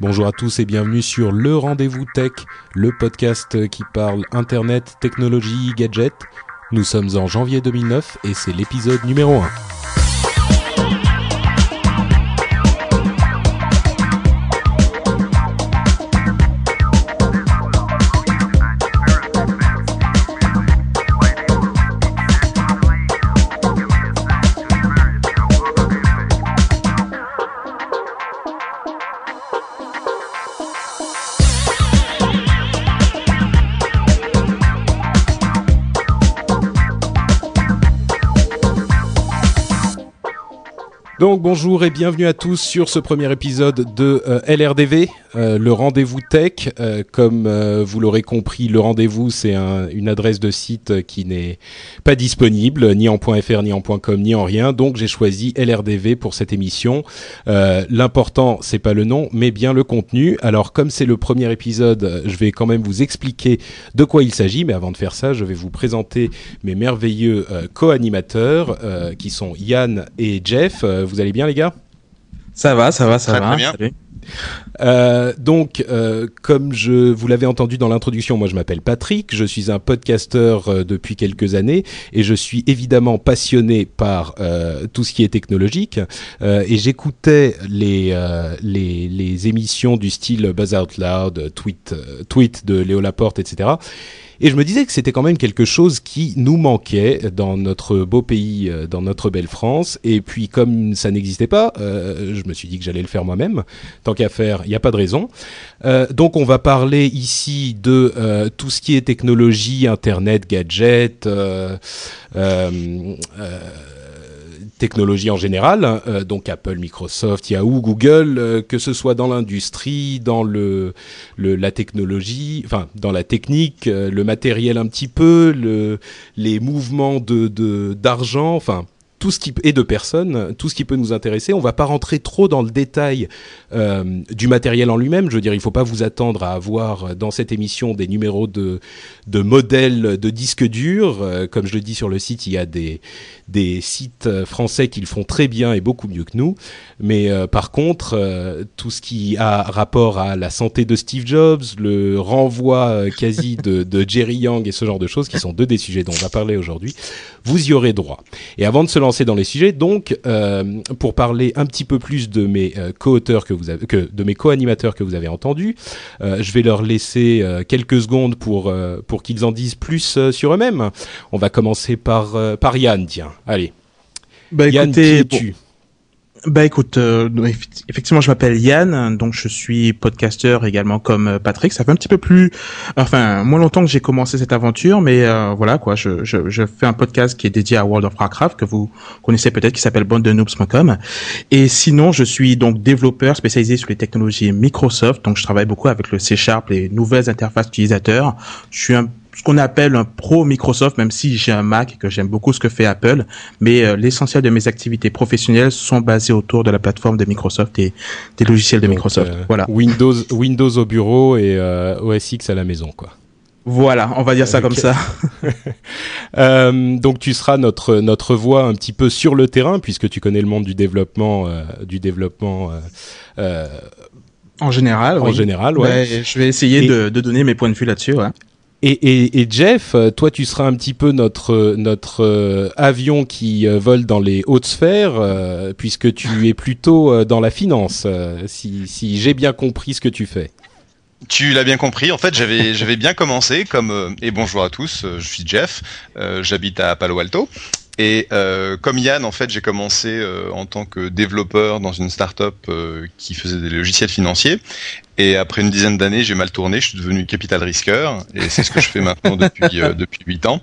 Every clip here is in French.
Bonjour à tous et bienvenue sur Le Rendez-vous Tech, le podcast qui parle Internet, technologie, gadgets. Nous sommes en janvier 2009 et c'est l'épisode numéro 1. Donc bonjour et bienvenue à tous sur ce premier épisode de euh, LRDV, euh, le rendez-vous tech. Euh, comme vous l'aurez compris, le rendez-vous c'est une adresse de site qui n'est pas disponible ni en .fr, ni en .com, ni en rien. Donc j'ai choisi LRDV pour cette émission. L'important c'est pas le nom, mais bien le contenu. Alors comme c'est le premier épisode, je vais quand même vous expliquer de quoi il s'agit. Mais avant de faire ça, je vais vous présenter mes merveilleux co-animateurs qui sont Yann et Jeff vous allez bien les gars? Ça va, ça va, ça va. Très bien. Euh, donc, euh, comme je vous l'avais entendu dans l'introduction, moi je m'appelle Patrick, je suis un podcasteur euh, depuis quelques années et je suis évidemment passionné par euh, tout ce qui est technologique euh, et j'écoutais les, les, les émissions du style Buzz Out Loud, Tweet, Tweet de Léo Laporte, etc. Et je me disais que c'était quand même quelque chose qui nous manquait dans notre beau pays, euh, dans notre belle France. Et puis comme ça n'existait pas, euh, je me suis dit que j'allais le faire moi-même. Tant qu'à faire, il n'y a pas de raison. Euh, donc on va parler ici de tout ce qui est technologie, Internet, gadgets. Euh, technologie en général, euh, donc Apple, Microsoft, Yahoo, Google, euh, que ce soit dans l'industrie, dans le, la technologie, enfin dans la technique, euh, le matériel un petit peu, le, les mouvements de d'argent, enfin tout ce qui et de personnes, tout ce qui peut nous intéresser. On va pas rentrer trop dans le détail euh, du matériel en lui-même. Je veux dire, il faut pas vous attendre à avoir dans cette émission des numéros de de modèles de disques durs. Euh, comme je le dis sur le site, il y a des des sites français qui le font très bien et beaucoup mieux que nous. Mais euh, par contre, euh, tout ce qui a rapport à la santé de Steve Jobs, le renvoi euh, quasi de, de Jerry Yang et ce genre de choses, qui sont deux des sujets dont on va parler aujourd'hui, vous y aurez droit. Et avant de se lancer dans les sujets, donc, euh, pour parler un petit peu plus de mes euh, co-auteurs que vous avez, que de mes co-animateurs que vous avez entendus, euh, je vais leur laisser quelques secondes pour pour qu'ils en disent plus sur eux-mêmes. On va commencer par par Yann, tiens. Allez. Bah, Yann, écoutez, qui es-tu? Bah écoute, euh, effectivement, je m'appelle Yann, donc je suis podcasteur également comme euh, Patrick. Ça fait un petit peu plus, enfin, moins longtemps que j'ai commencé cette aventure, mais euh, voilà quoi. Je, je, je, fais un podcast qui est dédié à World of Warcraft que vous connaissez peut-être, qui s'appelle bondenoobs.com. Et sinon, je suis donc développeur spécialisé sur les technologies Microsoft. Donc, je travaille beaucoup avec le C Sharp, les nouvelles interfaces utilisateurs. Je suis un ce qu'on appelle un pro Microsoft, même si j'ai un Mac et que j'aime beaucoup ce que fait Apple, mais euh, l'essentiel de mes activités professionnelles sont basées autour de la plateforme de Microsoft et des logiciels de Donc, Microsoft. euh, voilà. Windows, Windows au bureau et euh, OS X à la maison, quoi. Voilà, on va dire ça comme ça. Euh, donc tu seras notre notre voix un petit peu sur le terrain puisque tu connais le monde du développement euh, du développement euh, En général, en oui. général ouais. Ben, je vais essayer Et- de, de donner mes points de vue là-dessus. Ouais. Et, et, et Jeff, euh, toi tu seras un petit peu notre notre euh, avion qui euh, vole dans les hautes sphères euh, puisque tu es plutôt euh, dans la finance euh, si si j'ai bien compris ce que tu fais. Tu l'as bien compris. En fait, j'avais j'avais bien commencé comme euh, et bonjour à tous. euh, je suis Jeff. euh, J'habite à Palo Alto. Et euh, comme Yann, en fait, j'ai commencé euh, en tant que développeur dans une start-up euh, qui faisait des logiciels financiers. Et après une dizaine d'années, j'ai mal tourné. Je suis devenu capital risqueur. Et c'est ce que je fais maintenant depuis euh, depuis huit ans,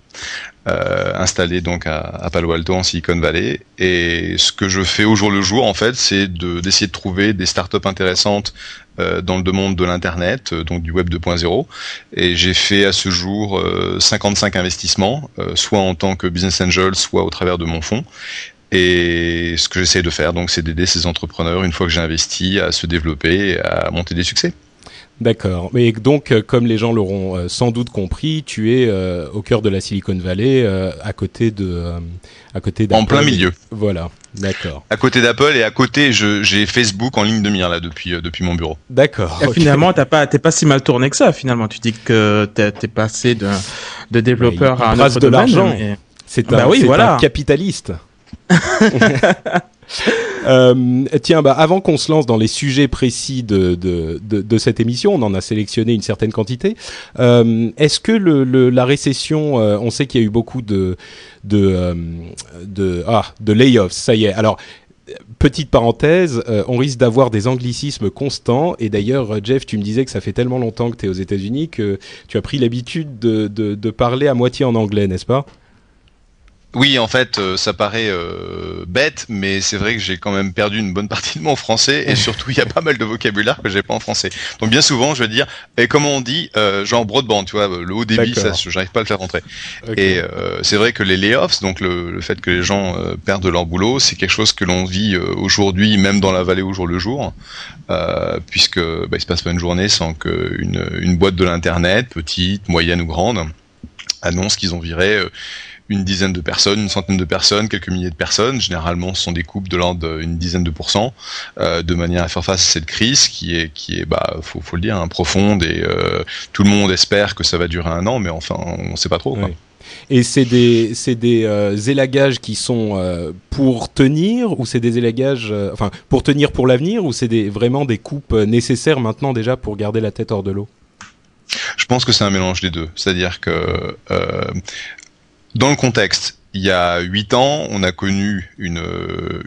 euh, installé donc à, à Palo Alto en Silicon Valley. Et ce que je fais au jour le jour, en fait, c'est de d'essayer de trouver des start-up intéressantes euh, dans le monde de l'internet, euh, donc du web 2.0. Et j'ai fait à ce jour euh, 55 investissements, soit en tant que business angel, soit au travers de mon fonds. Et ce que j'essaie de faire, donc, c'est d'aider ces entrepreneurs, une fois que j'ai investi, à se développer, et à monter des succès. D'accord. Mais donc, euh, comme les gens l'auront euh, sans doute compris, tu es euh, au cœur de la Silicon Valley, à côté de, à côté En plein milieu. Voilà. D'accord. À côté d'Apple et à côté, j'ai Facebook en ligne de mire là depuis depuis mon bureau. D'accord. Finalement, t'as pas t'es pas si mal tourné que ça. Finalement, tu dis que t'es es passé de de développeur à un autre de l'argent. C'est un, bah oui, voilà. un capitaliste. Euh, tiens, bah, avant qu'on se lance dans les sujets précis de, de, de, cette émission, on en a sélectionné une certaine quantité. Euh, est-ce que le, la récession, euh, on sait qu'il y a eu beaucoup de de, de ah de layoffs, ça y est. Alors petite parenthèse, on risque d'avoir des anglicismes constants. Et d'ailleurs, Jeff, tu me disais que ça fait tellement longtemps que tu es aux États-Unis que tu as pris l'habitude de, de, de, parler à moitié en anglais, n'est-ce pas? Oui, en fait, euh, ça paraît euh, bête, mais c'est vrai que j'ai quand même perdu une bonne partie de mon français et surtout il y a pas mal de vocabulaire que j'ai pas en français. Donc bien souvent, je vais dire, et comment on dit, euh, genre broadband, tu vois, le haut débit, ça, j'arrive pas à le faire rentrer. Et c'est vrai que les layoffs, donc le, fait que les gens perdent leur boulot, c'est quelque chose que l'on vit aujourd'hui, même dans la vallée au jour le jour, puisque bah, il se passe pas une journée sans qu'une une boîte de l'internet, petite, moyenne ou grande, annonce qu'ils ont viré une dizaine de personnes, une centaine de personnes, quelques milliers de personnes. Généralement, ce sont des coupes de l'ordre d'une dizaine de pourcents, euh, de manière à faire face à cette crise qui est, qui est, bah, faut, faut le dire, hein, profonde et euh, tout le monde espère que ça va durer un an, mais enfin, on ne sait pas trop. Quoi. Et c'est des, c'est des euh, élagages qui sont euh, pour tenir ou c'est des élagages, euh, enfin, pour tenir pour l'avenir ou c'est des, vraiment des coupes nécessaires maintenant déjà pour garder la tête hors de l'eau? Je pense que c'est un mélange des deux. C'est-à-dire que dans le contexte, il y a huit ans, on a connu une,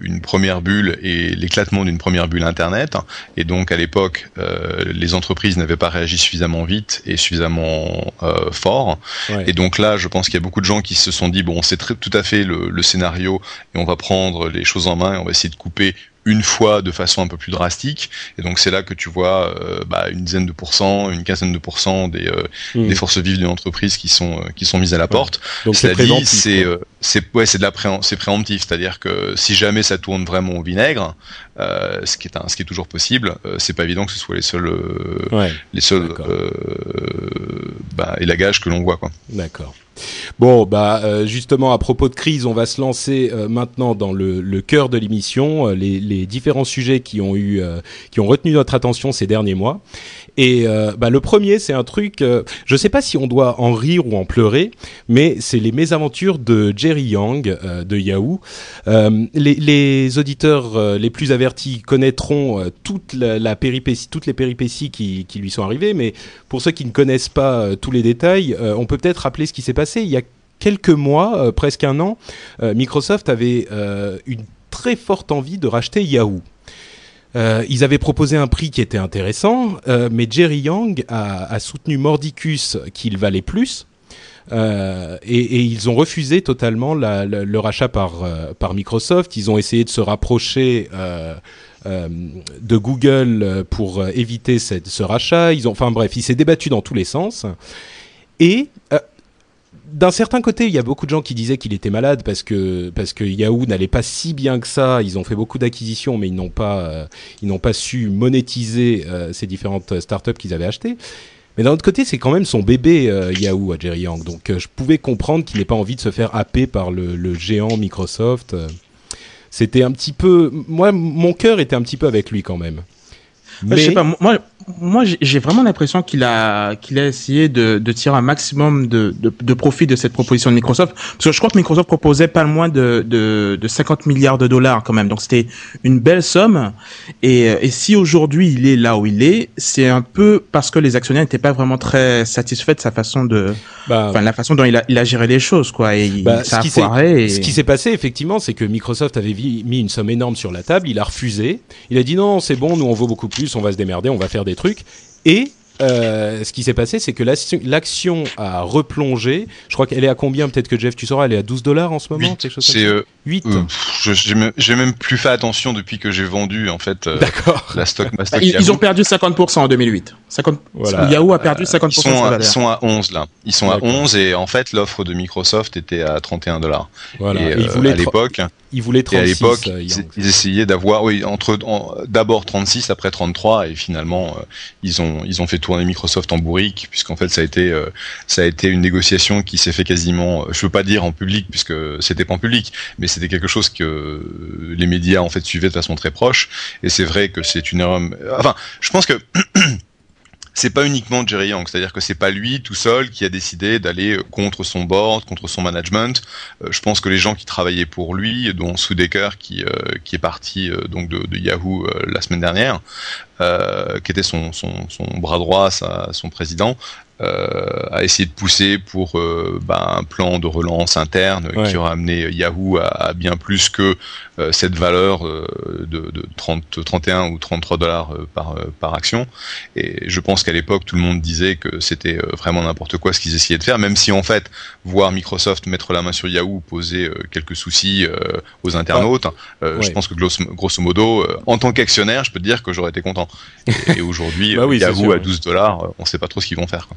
une première bulle et l'éclatement d'une première bulle Internet. Et donc, à l'époque, euh, les entreprises n'avaient pas réagi suffisamment vite et suffisamment euh, fort. Et donc là, je pense qu'il y a beaucoup de gens qui se sont dit, bon, c'est tout à fait le, le, scénario et on va prendre les choses en main et on va essayer de couper une fois de façon un peu plus drastique. Et donc c'est là que tu vois euh, bah, une dizaine de pourcents, une quinzaine de pourcents des, euh, hmm. des forces vives d'une entreprise qui sont euh, qui sont mises à la porte. Donc c'est c'est c'est ouais c'est de la c'est préemptif, c'est-à-dire que si jamais ça tourne vraiment au vinaigre, ce qui est un, ce qui est toujours possible, c'est pas évident que ce soit les seuls les seuls bah, élagages que l'on voit quoi. D'accord. Bon, bah euh, justement à propos de crise, on va se lancer euh, maintenant dans le, cœur de l'émission, euh, les, les, différents sujets qui ont eu, qui ont retenu notre attention ces derniers mois. Et bah, le premier, c'est un truc, je ne sais pas si on doit en rire ou en pleurer, mais c'est les mésaventures de Jerry Yang de Yahoo. Les, auditeurs les plus avertis connaîtront toute la, péripétie, toutes les péripéties qui, lui sont arrivées, mais pour ceux qui ne connaissent pas tous les détails, on peut peut-être rappeler ce qui s'est passé il y a quelques mois, euh, presque un an, euh, Microsoft avait euh, une très forte envie de racheter Yahoo. Ils avaient proposé un prix qui était intéressant, mais Jerry Yang a, soutenu Mordicus qu'il valait plus. Et, ils ont refusé totalement le rachat par, Microsoft. Ils ont essayé de se rapprocher de Google pour éviter ce rachat. Enfin bref, il s'est débattu dans tous les sens. Et d'un certain côté, il y a beaucoup de gens qui disaient qu'il était malade parce que parce que Yahoo n'allait pas si bien que ça. Ils ont fait beaucoup d'acquisitions, mais ils n'ont pas euh, ils n'ont pas su monétiser euh, ces différentes startups qu'ils avaient achetées. Mais d'un autre côté, c'est quand même son bébé euh, Yahoo à Jerry Yang, donc je pouvais comprendre qu'il n'ait pas envie de se faire happer par le, le géant Microsoft. C'était un petit peu, moi, mon cœur était un petit peu avec lui quand même. Mais... Je sais pas, moi, moi, j'ai vraiment l'impression qu'il a, qu'il a essayé de, de tirer un maximum de, de, de, profit de cette proposition de Microsoft. Parce que je crois que Microsoft proposait pas moins de, de, de 50 milliards de dollars quand même. Donc c'était une belle somme. Et, et si aujourd'hui il est là où il est, c'est un peu parce que les actionnaires n'étaient pas vraiment très satisfaits de sa façon de, bah, enfin la façon dont il a, il a géré les choses, quoi. Et bah, ça a foiré. Ce qui s'est passé effectivement, c'est que Microsoft avait mis une somme énorme sur la table. Il a refusé. Il a dit non, c'est bon, nous on vaut beaucoup plus, on va se démerder, on va faire des trucs. Et euh, ce qui s'est passé, c'est que l'action a replongé. Je crois qu'elle est à combien Peut-être que Jeff, tu sauras, elle est à 12 dollars en ce moment C'est 8 euh, euh J'ai même plus fait attention depuis que j'ai vendu en fait D'accord. la stock, Ils, ont perdu 50% en 2008. 50... Yahoo a perdu 50% ils sont, à, ils sont à 11 là. Ils sont à 11 et en fait l'offre de Microsoft était à 31 dollars. Voilà. Et, à l'époque, ils voulaient 36. Et à l'époque, ils, essayaient d'avoir, oui, entre d'abord 36, après 33 et finalement ils ont ils ont fait tourner Microsoft en bourrique puisqu'en fait ça a été ça a été une négociation qui s'est fait quasiment, je veux pas dire en public puisque c'était pas en public, mais c'était quelque chose que les médias en fait suivaient de façon très proche. Et c'est vrai que c'est une erreur. Enfin, je pense que c'est pas uniquement Jerry Yang, c'est-à-dire que c'est pas lui tout seul qui a décidé d'aller contre son board, contre son management. Euh, je pense que les gens qui travaillaient pour lui, dont Sudeker qui euh, qui est parti euh, donc de, Yahoo la semaine dernière, qui était son, bras droit, son président, à essayer de pousser pour euh, bah, un plan de relance interne qui aura amené Yahoo à, bien plus que euh, cette valeur de, de 30, 31 ou 33 dollars par, par action. Et je pense qu'à l'époque, tout le monde disait que c'était vraiment n'importe quoi ce qu'ils essayaient de faire, même si en fait, voir Microsoft mettre la main sur Yahoo poser quelques soucis aux internautes, je pense que grosso, modo, en tant qu'actionnaire, je peux te dire que j'aurais été content. Et, aujourd'hui, bah Yahoo à 12 dollars, on sait pas trop ce qu'ils vont faire. Quoi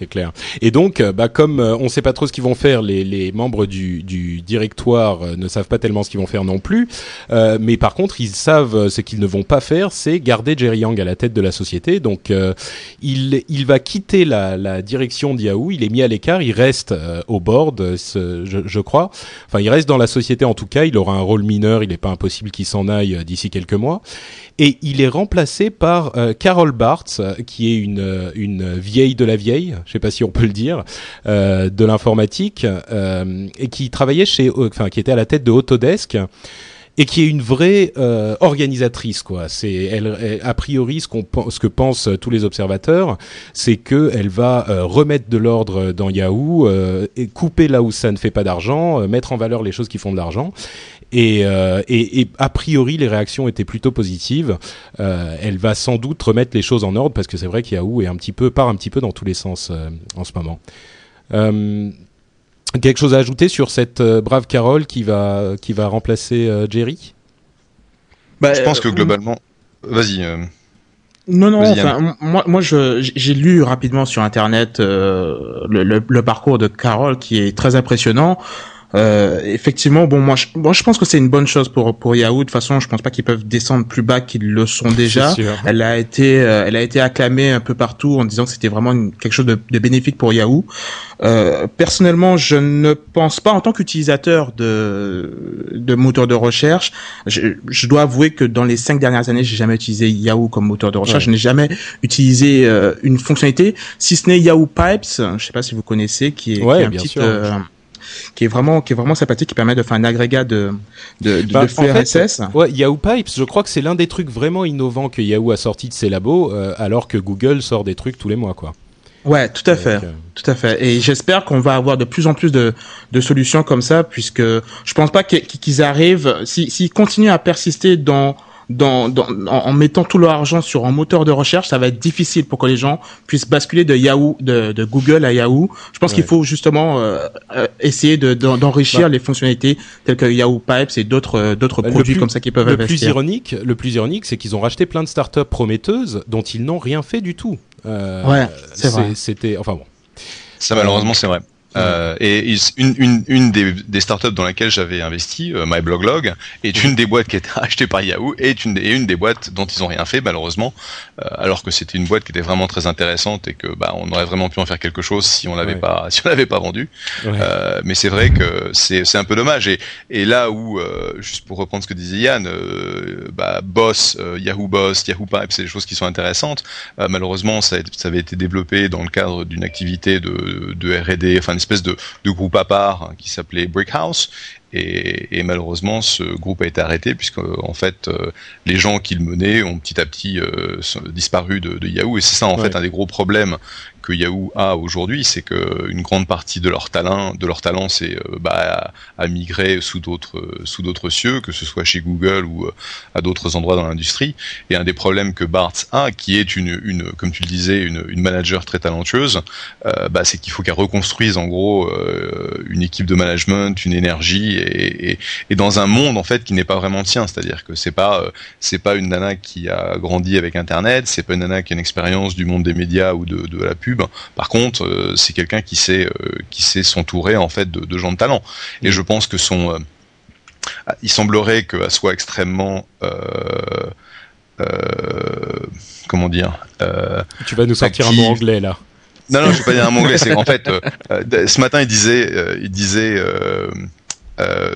c'est clair. Et donc, euh, bah, comme euh, on ne sait pas trop ce qu'ils vont faire, les, les membres du, du directoire euh, ne savent pas tellement ce qu'ils vont faire non plus. mais par contre, ils savent ce qu'ils ne vont pas faire, c'est garder Jerry Yang à la tête de la société. Donc, il, il va quitter la, la direction d'Yahoo. Il est mis à l'écart. Il reste au board, je, je, crois. Enfin, il reste dans la société en tout cas. Il aura un rôle mineur. Il n'est pas impossible qu'il s'en aille d'ici quelques mois et il est remplacé par euh, Carol Bartz, qui est une, une vieille de la vieille, je sais pas si on peut le dire, euh, de l'informatique, euh, et qui travaillait chez, enfin, qui était à la tête de Autodesk et qui est une vraie euh, organisatrice quoi. C'est elle, a priori ce qu'on ce que pensent tous les observateurs, c'est que elle va euh, remettre de l'ordre dans Yahoo, euh, et couper là où ça ne fait pas d'argent, mettre en valeur les choses qui font de l'argent et, euh, et, et, a priori, les réactions étaient plutôt positives. Euh, elle va sans doute remettre les choses en ordre parce que c'est vrai qu'Yahoo est un petit peu part un petit peu dans tous les sens euh, en ce moment. Euh, quelque chose à ajouter sur cette euh, brave Carole qui va qui va remplacer Jerry? Bah, Je pense que globalement, vas-y. Non, non, enfin, moi, moi j'ai lu rapidement sur Internet le, le, le, parcours de Carole qui est très impressionnant. Euh, effectivement, bon, moi, je, je pense que c'est une bonne chose pour pour Yahoo. De toute façon, je pense pas qu'ils peuvent descendre plus bas qu'ils le sont déjà. Elle a été, euh, elle a été acclamée un peu partout en disant que c'était vraiment quelque chose de, de, bénéfique pour Yahoo. Euh, personnellement, je ne pense pas en tant qu'utilisateur de de moteur de recherche. Je, je, dois avouer que dans les cinq dernières années, j'ai jamais utilisé Yahoo comme moteur de recherche. Je n'ai jamais utilisé euh, une fonctionnalité, si ce n'est Yahoo Pipes. Je sais pas si vous connaissez, qui est, ouais, qui est un petit qui est vraiment qui est vraiment sympathique, qui permet de faire un agrégat de de, de, bah, flux RSS. Ouais, Yahoo Pipes, je crois que c'est l'un des trucs vraiment innovants que Yahoo a sorti de ses labos, euh, alors que Google sort des trucs tous les mois, quoi. Ouais, tout à fait, euh, tout à fait. Et j'espère qu'on va avoir de plus en plus de, de solutions comme ça, puisque je pense pas qu'ils arrivent, s'ils continuent à persister dans dans, en mettant tout leur argent sur un moteur de recherche, ça va être difficile pour que les gens puissent basculer de Yahoo, de, de Google à Yahoo. Je pense qu'il faut justement euh, euh, essayer d'enrichir bah. les fonctionnalités telles que Yahoo Pipes et d'autres euh, produits comme ça qui peuvent le investir. Plus ironique, le plus ironique, c'est qu'ils ont racheté plein de startups prometteuses dont ils n'ont rien fait du tout. ouais, c'est vrai. C'était, enfin bon. Ça malheureusement c'est vrai. Euh, et une, une, une des, des, startups dans laquelle j'avais investi, euh, MyBlogLog, est une des boîtes qui a été achetée par Yahoo et une des, une des boîtes dont ils ont rien fait malheureusement, euh, alors que c'était une boîte qui était vraiment très intéressante et que bah on aurait vraiment pu en faire quelque chose si on l'avait pas si on l'avait pas vendu. Euh, mais c'est vrai que c'est c'est un peu dommage et et là où juste pour reprendre ce que disait Yann, bah Boss, Yahoo Boss, Yahoo Pipe, c'est des choses qui sont intéressantes. malheureusement ça, ça avait été développé dans le cadre d'une activité de de R&D, enfin espèce de, groupe à part hein, qui s'appelait Brickhouse et, et, malheureusement, ce groupe a été arrêté puisque en fait, euh, les gens qui le menaient ont petit à petit euh, disparu de, de, Yahoo. Et c'est ça en fait un des gros problèmes que Yahoo a aujourd'hui, c'est que une grande partie de leur talent, de leur talent, c'est euh, bah, à, migrer sous d'autres sous d'autres cieux, que ce soit chez Google ou à d'autres endroits dans l'industrie. Et un des problèmes que Bart a, qui est une, une comme tu le disais, une, une manager très talentueuse, bah, c'est qu'il faut qu'elle reconstruise en gros une équipe de management, une énergie et, et, dans un monde en fait qui n'est pas vraiment tien. C'est-à-dire que c'est pas euh, c'est pas une nana qui a grandi avec Internet, c'est pas une nana qui a une expérience du monde des médias ou de, de la pub. Par contre, euh, c'est quelqu'un qui sait qui sait s'entourer en fait de, de, gens de talent. Et mm. je pense que son il semblerait qu'elle soit extrêmement comment dire Tu vas nous sortir un mot anglais là. Non, non, je vais pas dire un mot anglais. C'est en fait, euh, euh, ce matin, il disait, euh, il disait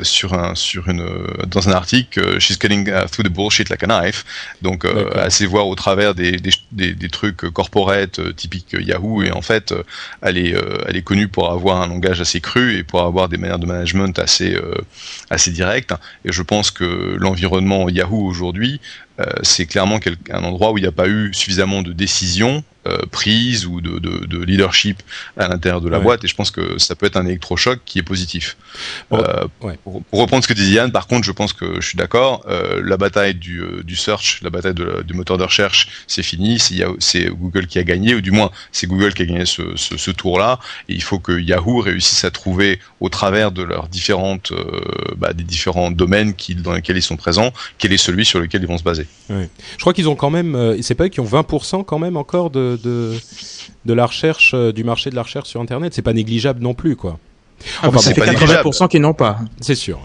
sur un, sur une, dans un article, she's cutting uh, through the bullshit like a knife. Donc, assez voir au travers des, des, des, trucs corporate typiques Yahoo. Et en fait, elle est, elle est connue pour avoir un langage assez cru et pour avoir des manières de management assez, assez directes. Et je pense que l'environnement Yahoo aujourd'hui, c'est clairement un endroit où il n'y a pas eu suffisamment de décisions euh, prise ou de, de, de, leadership à l'intérieur de la boîte et je pense que ça peut être un électrochoc qui est positif. Euh, pour, reprendre ce que disait Yann, par contre, je pense que je suis d'accord. Euh, la bataille du, euh, du search, la bataille de, du moteur de recherche, c'est fini. C'est Google qui a gagné, ou du moins c'est Google qui a gagné ce, ce, ce tour-là. Et il faut que Yahoo réussisse à trouver, au travers de leurs différentes, euh, bah, des différents domaines qui, dans lesquels ils sont présents, quel est celui sur lequel ils vont se baser. Je crois qu'ils ont quand même, c'est pas eux qui ont 20% quand même encore de de, de, la recherche, euh, du marché de la recherche sur Internet. C'est pas négligeable non plus, quoi. Ah, enfin, c'est 80% qui n'ont pas. C'est sûr.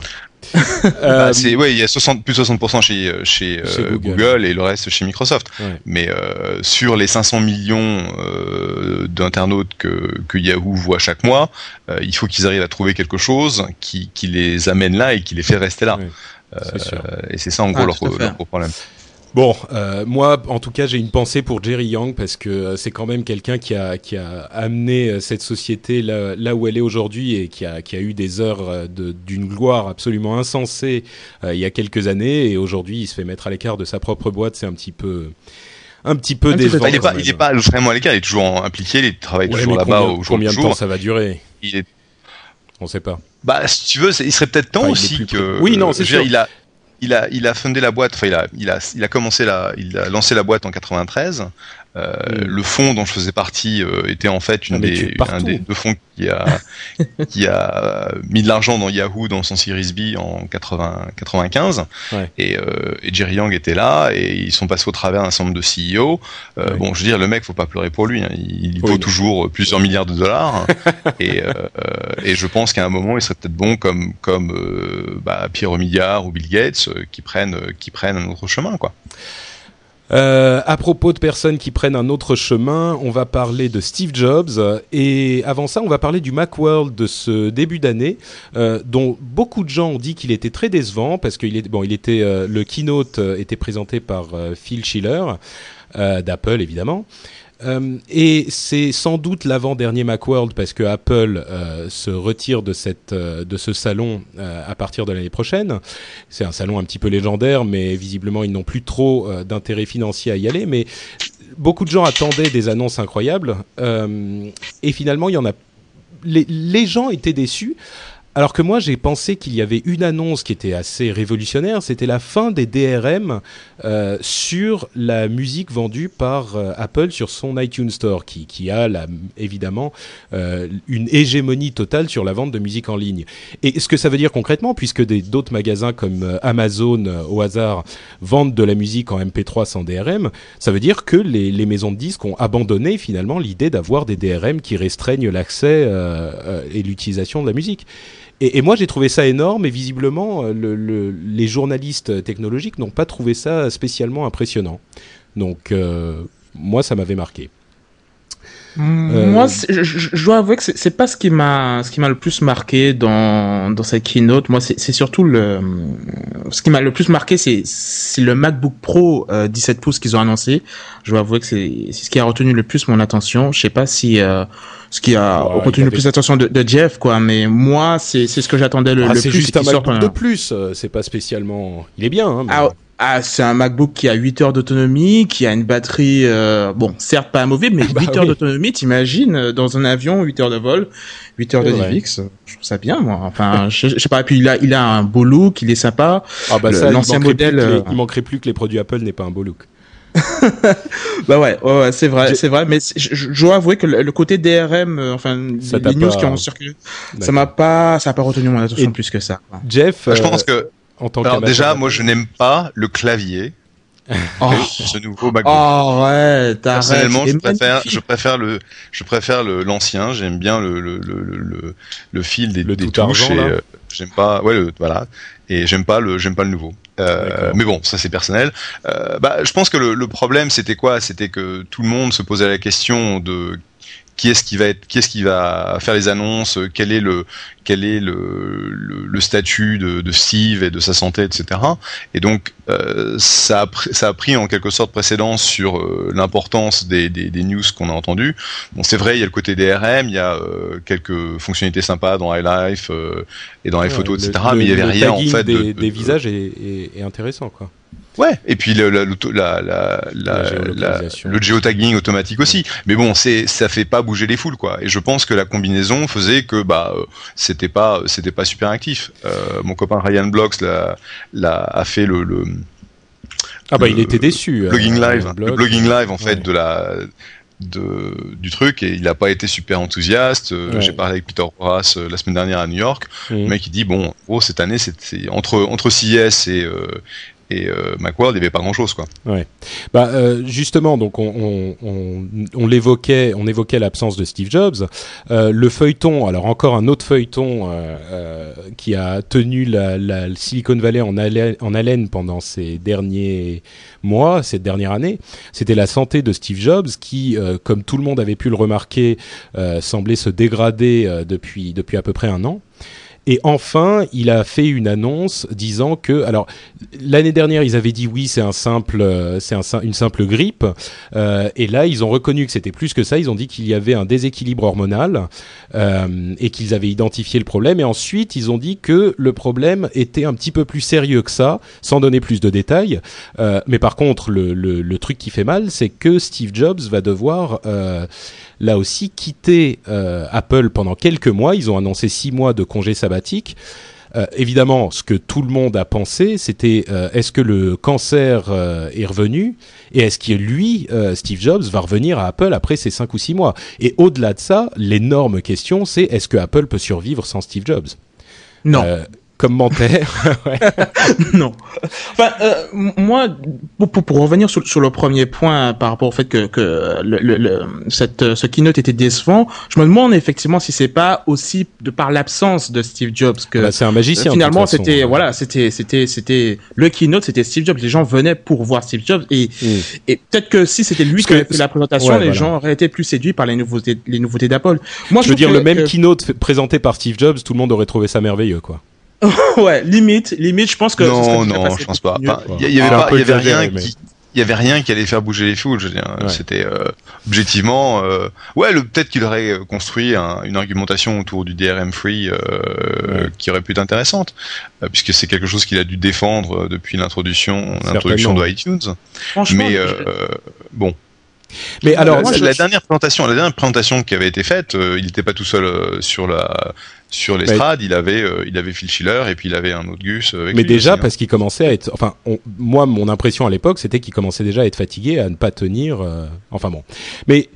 bah, c'est ouais, il y a 60, plus de 60% chez euh, chez, euh, Google. et le reste chez Microsoft. Mais sur les 500 millions d'internautes que, que Yahoo voit chaque mois, il faut qu'ils arrivent à trouver quelque chose qui, qui les amène là et qui les fait rester là. et c'est ça en gros ah, leur, leur, problème. Bon, euh, moi, en tout cas, j'ai une pensée pour Jerry Yang parce que euh, c'est quand même quelqu'un qui a, qui a amené euh, cette société là, là où elle est aujourd'hui et qui a, qui a eu des heures d'une gloire absolument insensée il y a quelques années. Et aujourd'hui, il se fait mettre à l'écart de sa propre boîte. C'est un petit peu un petit peu décevant. Il n'est pas, il est pas vraiment à l'écart, il est toujours impliqué, il travaille toujours là-bas au jour Combien de temps ça va durer? Il est... On sait pas. Bah, si tu veux, il serait peut-être temps aussi que. Oui, non, c'est sûr. Il a, il a, il a fondé la boîte, enfin il a, il a, il a commencé la, il a lancé la boîte en 93. Euh, mm. Le fonds dont je faisais partie euh, était en fait une ah, des, un des deux fonds qui a, qui a mis de l'argent dans Yahoo dans son Series B en 80, 95. Et, euh, et, Jerry Yang était là et ils sont passés au travers d'un certain nombre de CEO. Euh, Bon, je veux dire, le mec, faut pas pleurer pour lui. Hein. Il, vaut toujours plusieurs milliards de dollars. et, euh, et je pense qu'à un moment, il serait peut-être bon comme, comme bah, Pierre Omidyar ou Bill Gates qui prennent, qui prennent un autre chemin, quoi. Euh, à propos de personnes qui prennent un autre chemin, on va parler de Steve Jobs et avant ça, on va parler du Macworld de ce début d'année, euh, dont beaucoup de gens ont dit qu'il était très décevant parce qu'il est bon, il était euh, le keynote euh, était présenté par euh, Phil Schiller d'Apple évidemment. Euh, et c'est sans doute l'avant-dernier Macworld parce que Apple euh, se retire de cette euh, de ce salon à partir de l'année prochaine. C'est un salon un petit peu légendaire, mais visiblement ils n'ont plus trop d'intérêt financier à y aller. Mais beaucoup de gens attendaient des annonces incroyables et finalement il y en a. Les gens étaient déçus alors que moi, j'ai pensé qu'il y avait une annonce qui était assez révolutionnaire, c'était la fin des DRM euh, sur la musique vendue par euh, Apple sur son iTunes Store, qui, qui a la, évidemment euh, une hégémonie totale sur la vente de musique en ligne. Et ce que ça veut dire concrètement, puisque d'autres magasins comme euh, Amazon, euh, au hasard, vendent de la musique en MP3 sans DRM, ça veut dire que les, les maisons de disques ont abandonné finalement l'idée d'avoir des DRM qui restreignent l'accès et l'utilisation de la musique. Et, moi, j'ai trouvé ça énorme, et visiblement, euh, le, le, les journalistes technologiques n'ont pas trouvé ça spécialement impressionnant. Donc, euh, moi, ça m'avait marqué. Euh... Moi, je, je, dois avouer que c'est pas ce qui m'a ce qui m'a le plus marqué dans dans cette keynote. Moi, c'est surtout le ce qui m'a le plus marqué, c'est c'est le MacBook Pro euh, 17 pouces qu'ils ont annoncé. Je dois avouer que c'est c'est ce qui a retenu le plus mon attention. Je sais pas si euh, ce qui a retenu le plus l'attention de, de, Jeff, quoi. Mais moi, c'est c'est ce que j'attendais le, ah, le plus. C'est juste un MacBook de plus. Euh, c'est pas spécialement. Il est bien. Hein, mais... ah, ah, c'est un MacBook qui a 8 heures d'autonomie, qui a une batterie, euh, bon, certes pas amovible, mais 8 bah heures d'autonomie, t'imagines, euh, dans un avion, 8 heures de vol, 8 heures de DivX, je trouve ça bien, moi. Enfin, je, sais pas, et puis il a, il a un beau look, il est sympa. Ah bah ça, l'ancien modèle... Euh, il manquerait plus que les produits Apple n'aient pas un beau look. bah ouais, ouais, c'est vrai, c'est vrai, mais je, dois avouer que le, côté DRM, euh, enfin les news qui ont circulé, ça m'a pas, ça a pas retenu mon attention plus que ça. Jeff, je pense que en tant alors déjà, moi je n'aime pas le clavier. Oh. ce nouveau MacBook. Oh ouais, Personnellement, je préfère, je préfère le, je préfère le l'ancien. J'aime bien le le, le le le fil des, des touches. et, euh, j'aime pas, ouais, le, voilà. Et j'aime pas le, j'aime pas le nouveau. Euh, mais bon, ça c'est personnel. Euh, bah, je pense que le, le problème c'était quoi? C'était que tout le monde se posait la question de qui est-ce qui va être, qui est-ce qui va faire les annonces, quel est le, quel est le, le, statut de, de, Steve et de sa santé, etc. Et donc euh, ça, a, ça a pris en quelque sorte précédence sur euh, l'importance des, des, des, news qu'on a entendues. Bon, c'est vrai, il y a le côté DRM, il y a euh, quelques fonctionnalités sympas dans iLife euh, et dans iPhoto, etc. mais il y avait rien en fait. Des, des visages est, est, intéressant, quoi. Ouais, et puis le, la, la, la, le geotagging automatique aussi. Mais bon, c'est ça fait pas bouger les foules quoi. Et je pense que la combinaison faisait que bah euh, c'était pas c'était pas super actif. Euh, mon copain Ryan Blocks l'a, a fait le, le ah bah il était déçu. Euh, blogging live, le blogging live en fait de la de, du truc et il n'a pas été super enthousiaste. J'ai parlé avec Peter Horace la semaine dernière à New York. Le mec il dit bon, oh, cette année c'est entre entre CES et et euh, Macworld, il n'y avait pas grand-chose, quoi. Ouais. Bah euh, justement, donc on, on, on, l'évoquait, on évoquait l'absence de Steve Jobs. Euh, le feuilleton, alors encore un autre feuilleton euh, euh, qui a tenu la, la Silicon Valley en haleine, en haleine pendant ces derniers mois, cette dernière année, c'était la santé de Steve Jobs qui, comme tout le monde avait pu le remarquer, semblait se dégrader depuis depuis à peu près un an. Et enfin, il a fait une annonce disant que, alors l'année dernière, ils avaient dit oui, c'est un simple, euh, c'est un, une simple grippe. Euh, et là, ils ont reconnu que c'était plus que ça. Ils ont dit qu'il y avait un déséquilibre hormonal euh, et qu'ils avaient identifié le problème. Et ensuite, ils ont dit que le problème était un petit peu plus sérieux que ça, sans donner plus de détails. Euh, mais par contre, le, le, le, truc qui fait mal, c'est que Steve Jobs va devoir euh, là aussi quitté euh, Apple pendant quelques mois. Ils ont annoncé six mois de congé sabbatique. Euh, évidemment, ce que tout le monde a pensé, c'était euh, est-ce que le cancer euh, est revenu? Et est-ce que lui, euh, Steve Jobs, va revenir à Apple après ces cinq ou six mois? Et au-delà de ça, l'énorme question, c'est est-ce que Apple peut survivre sans Steve Jobs? Non commentaire. ouais. non. Enfin, euh, moi, pour, pour, revenir sur, sur, le premier point par rapport au fait que, que le, le, cette, ce keynote était décevant, je me demande effectivement si c'est pas aussi de par l'absence de Steve Jobs que bah, c'est un magicien. finalement, c'était voilà, c'était c'était c'était le keynote, c'était Steve Jobs. Les gens venaient pour voir Steve Jobs et mm. et peut-être que si c'était lui qui avait fait la présentation, les gens auraient été plus séduits par les nouveautés les nouveautés d'Apple. Moi, je, veux dire le même keynote présenté par Steve Jobs, tout le monde aurait trouvé ça merveilleux, quoi. ouais, limite, limite, je pense que. Non, non, je pense pas. Il y, avait pas, y avait rien qui. Il y avait rien qui allait faire bouger les foules. Je veux dire, c'était euh, objectivement, euh, ouais, peut-être qu'il aurait euh, construit une argumentation autour du DRM free qui aurait pu être intéressante, puisque c'est quelque chose qu'il a dû défendre depuis l'introduction, l'introduction de iTunes. Mais bon, mais alors, la, dernière présentation, la dernière présentation qui avait été faite, il n'était pas tout seul sur la sur l'estrade, il avait euh, il avait Phil Schiller et puis il avait un autre Gus. Avec mais déjà hein. parce qu'il commençait à être, enfin, moi mon impression à l'époque c'était qu'il commençait déjà à être fatigué, à ne pas tenir. Euh, enfin bon, mais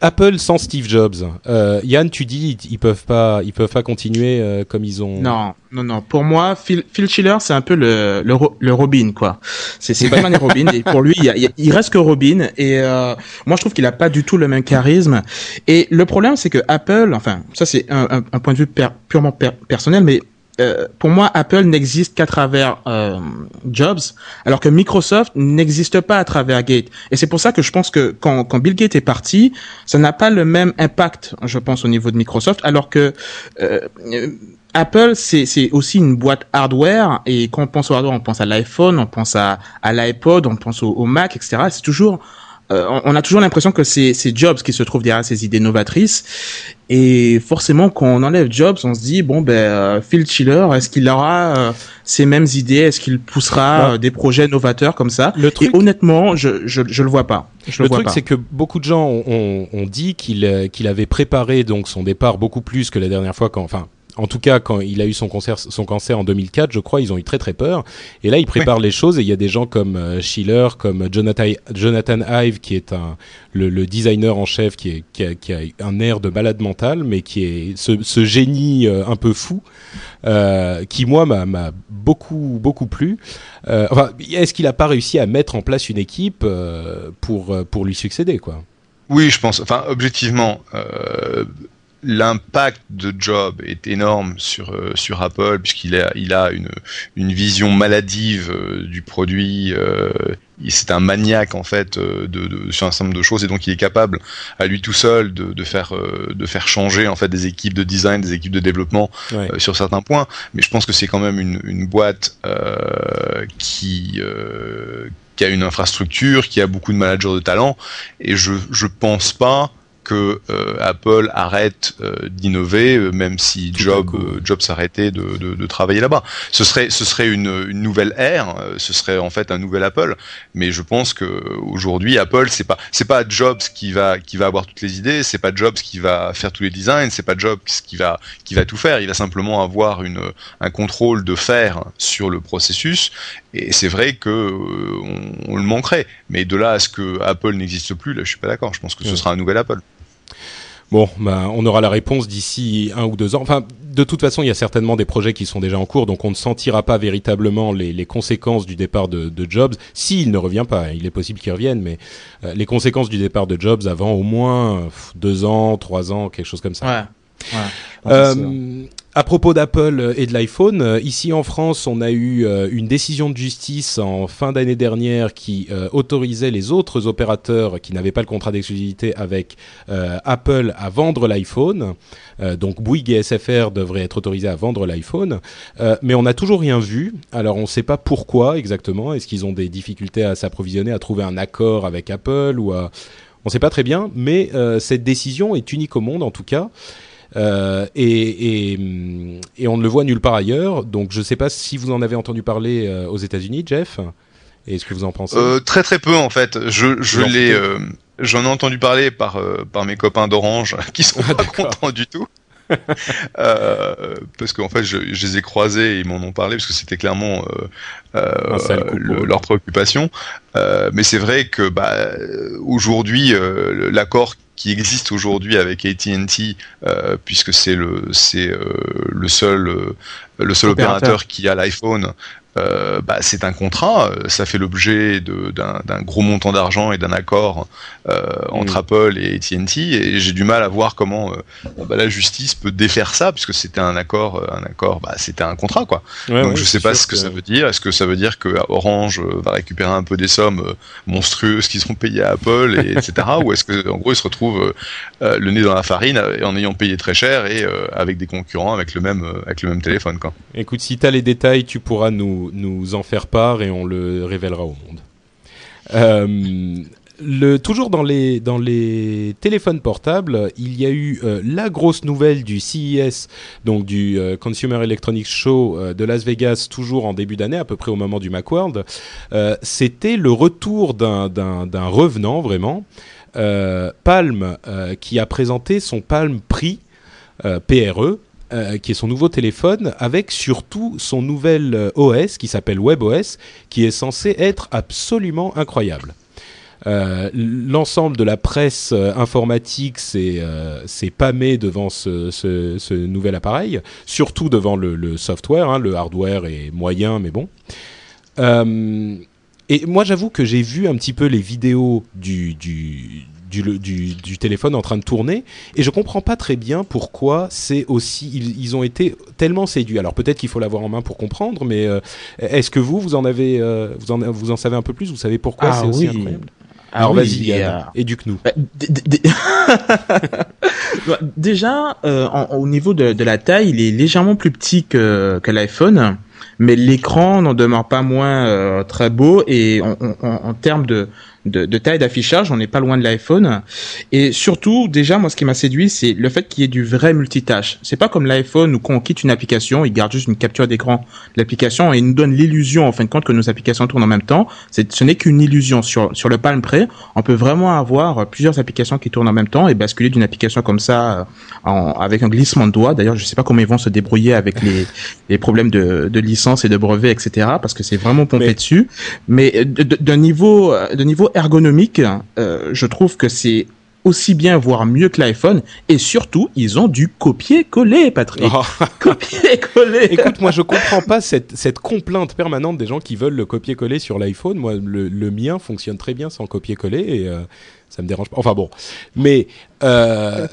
Apple sans Steve Jobs. Euh, Yann, tu dis ils, peuvent pas, ils peuvent pas continuer euh, comme ils ont. Non, non, non. Pour moi, Phil, Phil Schiller, c'est un peu le, le, le Robin, quoi. C'est c'est Batman et Robin. Et pour lui, il, il reste que Robin. Et euh, moi, je trouve qu'il a pas du tout le même charisme. Et le problème, c'est que Apple, enfin, ça c'est un, un, point de vue purement personnel, mais euh, pour moi, Apple n'existe qu'à travers euh, Jobs, alors que Microsoft n'existe pas à travers Gates. Et c'est pour ça que je pense que quand, quand Bill Gates est parti, ça n'a pas le même impact, je pense, au niveau de Microsoft, alors que euh, Apple, c'est aussi une boîte hardware, et quand on pense au hardware, on pense à l'iPhone, on pense à, à l'iPod, on pense au Mac, etc. C'est toujours euh, on a toujours l'impression que c'est Jobs qui se trouve derrière ces idées novatrices. Et forcément, quand on enlève Jobs, on se dit bon ben euh, Phil Schiller, est-ce qu'il aura euh, ces mêmes idées? Est-ce qu'il poussera des projets novateurs comme ça? le truc... Et honnêtement, je, je je le vois pas. le, truc, c'est que beaucoup de gens ont, ont, dit qu'il qu'il avait préparé donc son départ beaucoup plus que la dernière fois quand enfin en tout cas, quand il a eu son cancer, son cancer en 2004, je crois, ils ont eu très très peur. Et là, ils préparent les choses et il y a des gens comme euh, Schiller, comme Jonathan, Jonathan Ive, qui est un, le, designer en chef, qui, est, qui a, qui, a, un air de malade mental, mais qui est ce, ce génie euh, un peu fou, euh, qui moi m'a beaucoup beaucoup plu. Euh, enfin, est-ce qu'il a pas réussi à mettre en place une équipe pour pour lui succéder, quoi? Oui, je pense. Enfin, objectivement, euh, l'impact de Job est énorme sur euh, sur Apple puisqu'il a il a une une vision maladive euh, du produit. Euh, c'est un maniaque en fait de, de, sur un certain nombre de choses et donc il est capable à lui tout seul de, de faire de faire changer en fait des équipes de design, des équipes de développement sur certains points. Mais je pense que c'est quand même une, une boîte qui qui a une infrastructure, qui a beaucoup de managers de talent et je je pense pas que euh, Apple arrête euh, d'innover, euh, même si Job, Job s'arrêtait de, de, de, travailler là-bas. Ce serait, ce serait une, une, nouvelle ère, ce serait en fait un nouvel Apple. Mais je pense que aujourd'hui, Apple, c'est pas, c'est pas Jobs qui va, qui va avoir toutes les idées, c'est pas Jobs qui va faire tous les designs, c'est pas Jobs qui va, qui va tout faire. Il va simplement avoir une, un contrôle de faire sur le processus. Et c'est vrai que on, on, le manquerait. Mais de là à ce que Apple n'existe plus, là, je suis pas d'accord. Je pense que ce sera un nouvel Apple. Bon, ben, on aura la réponse d'ici un ou deux ans. Enfin, de toute façon, il y a certainement des projets qui sont déjà en cours, donc on ne sentira pas véritablement les, les conséquences du départ de, de Jobs, s'il ne revient pas. Il est possible qu'il revienne, mais euh, les conséquences du départ de Jobs avant au moins deux ans, trois ans, quelque chose comme ça. Ouais. Ouais. Euh, à propos d'Apple et de l'iPhone, euh, ici en France, on a eu euh, une décision de justice en fin d'année dernière qui euh, autorisait les autres opérateurs qui n'avaient pas le contrat d'exclusivité avec Apple à vendre l'iPhone. donc Bouygues et SFR devraient être autorisés à vendre l'iPhone, mais on n'a toujours rien vu. Alors on ne sait pas pourquoi exactement. Est-ce qu'ils ont des difficultés à s'approvisionner, à trouver un accord avec Apple ou à... On ne sait pas très bien, mais cette décision est unique au monde en tout cas. Euh, et, et, et, on ne le voit nulle part ailleurs. Donc je ne sais pas si vous en avez entendu parler euh, aux États-Unis, Jeff. Et ce que vous en pensez? Euh, Très très peu en fait. Je, je l'ai, j'en ai entendu parler par par mes copains d'Orange qui sont ah, pas contents du tout. parce qu'en fait, je, je, les ai croisés et ils m'en ont parlé parce que c'était clairement leur préoccupation. mais c'est vrai que bah, aujourd'hui, l'accord qui existe aujourd'hui avec AT&T euh, puisque c'est le c'est euh, le seul euh, le seul opérateur, opérateur qui a l'iPhone euh, bah, c'est un contrat, euh, ça fait l'objet d'un gros montant d'argent et d'un accord euh, entre mm. Apple et AT&T, et j'ai du mal à voir comment euh, bah, la justice peut défaire ça, puisque c'était un accord, un accord, bah, c'était un contrat quoi. Ouais, Donc ouais, je sais pas ce que, que, ça veut dire. Est-ce que ça veut dire que Orange va récupérer un peu des sommes monstrueuses qui seront payées à Apple, et, etc. ou est-ce que en gros ils se retrouvent le nez dans la farine en ayant payé très cher et avec des concurrents avec le même avec le même téléphone quoi. Écoute, si tu as les détails, tu pourras nous nous, en faire part et on le révélera au monde. Euh, toujours dans les, dans les téléphones portables, il y a eu euh, la grosse nouvelle du CES, donc du euh, Consumer Electronics Show de Las Vegas, toujours en début d'année, à peu près au moment du Macworld. C'était le retour d'un revenant, vraiment. Palm, qui a présenté son Palm Prix, PRE, euh, qui est son nouveau téléphone, avec surtout son nouvel euh, OS qui s'appelle WebOS, qui est censé être absolument incroyable. Euh, L'ensemble de la presse informatique s'est euh, pâmé devant ce, ce, nouvel appareil, surtout devant le, le software. Hein, le hardware est moyen, mais bon. Et moi, j'avoue que j'ai vu un petit peu les vidéos du, du, du, du, téléphone en train de tourner. Et je comprends pas très bien pourquoi c'est aussi ils, ils, ont été tellement séduits. Alors peut-être qu'il faut l'avoir en main pour comprendre, mais euh, est-ce que vous vous en avez euh, vous en vous en savez un peu plus? Vous savez pourquoi ah, c'est aussi incroyable? Ah Alors oui, vas-y, euh... éduque-nous. Bah, bah, déjà, euh, en, au niveau de, de, la taille, il est légèrement plus petit que, que l'iPhone, mais l'écran n'en demeure pas moins euh, très beau. Et en, en, en termes de de, de taille d'affichage. On n'est pas loin de l'iPhone. Et surtout, déjà, moi, ce qui m'a séduit, c'est le fait qu'il y ait du vrai multitâche. C'est pas comme l'iPhone où quand on quitte une application, il garde juste une capture d'écran de l'application et il nous donne l'illusion, en fin de compte, que nos applications tournent en même temps. ce n'est qu'une illusion. Sur, sur le Palm Pre, on peut vraiment avoir plusieurs applications qui tournent en même temps et basculer d'une application comme ça euh, en, avec un glissement de doigts. D'ailleurs, je sais pas comment ils vont se débrouiller avec les, les problèmes de, de licence et de brevet, etc. Parce que c'est vraiment pompé dessus. Mais d'un niveau, de niveau ergonomique, euh, je trouve que c'est aussi bien, voire mieux que l'iPhone. Et surtout, ils ont du copier-coller, Patrick. Oh. copier-coller. Écoute, moi, je comprends pas cette, cette complainte permanente des gens qui veulent le copier-coller sur l'iPhone. Moi, le, le, mien fonctionne très bien sans copier-coller et euh, ça me dérange pas. Enfin bon, mais euh,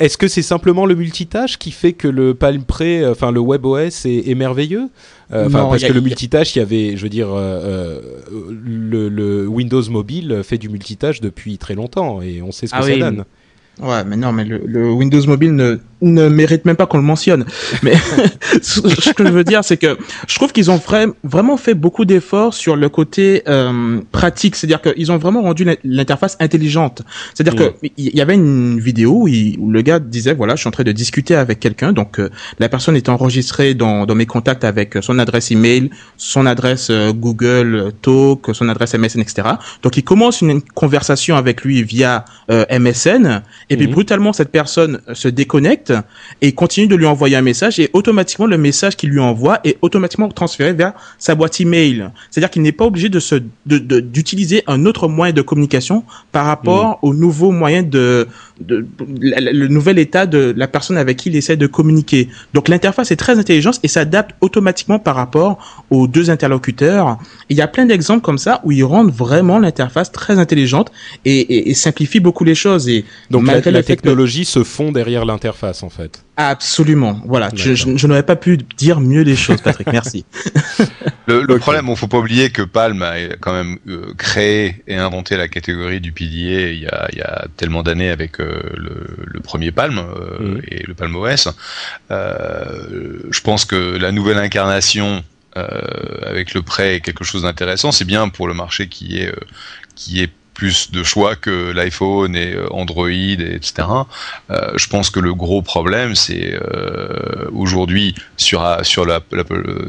est-ce que c'est simplement le multitâche qui fait que le Palm Pre, enfin le WebOS est, est merveilleux? Euh, parce que le multitâche, il y avait, je veux dire, euh, le, le, Windows Mobile fait du multitâche depuis très longtemps et on sait ce que ah ça donne. Ouais, mais non, mais le, le Windows Mobile ne, ne mérite même pas qu'on le mentionne. Mais ce que je veux dire, c'est que je trouve qu'ils ont vraiment fait beaucoup d'efforts sur le côté euh, pratique. C'est-à-dire qu'ils ont vraiment rendu l'interface intelligente. C'est-à-dire que il y avait une vidéo où, le gars disait, voilà, je suis en train de discuter avec quelqu'un. Donc, euh, la personne est enregistrée dans, dans mes contacts avec son adresse email, son adresse euh, Google Talk, son adresse MSN, etc. Donc, il commence une, conversation avec lui via MSN. Et puis, brutalement, cette personne se déconnecte et continue de lui envoyer un message et automatiquement le message qu'il lui envoie est automatiquement transféré vers sa boîte email. C'est-à-dire qu'il n'est pas obligé de se d'utiliser un autre moyen de communication par rapport mm. au nouveau moyen de, de, le nouvel état de la personne avec qui il essaie de communiquer. Donc l'interface est très intelligente et s'adapte automatiquement par rapport aux deux interlocuteurs. il y a plein d'exemples comme ça où ils rendent vraiment l'interface très intelligente et, et, simplifient beaucoup les choses. Et donc la, la technologie se fond derrière l'interface en fait. Absolument. Voilà. Je, je, n'aurais pas pu dire mieux les choses, Patrick. Merci. le, le problème, il faut pas oublier que Palm a quand même euh, créé et inventé la catégorie du PDA il y a, il y a tellement d'années avec euh, le, le, premier Palm euh, mm. et le Palm OS. je pense que la nouvelle incarnation avec le prêt est quelque chose d'intéressant. C'est bien pour le marché qui est qui est plus de choix que l'iPhone et euh, Android, et etc. Euh, je pense que le gros problème, c'est euh, aujourd'hui sur sur la,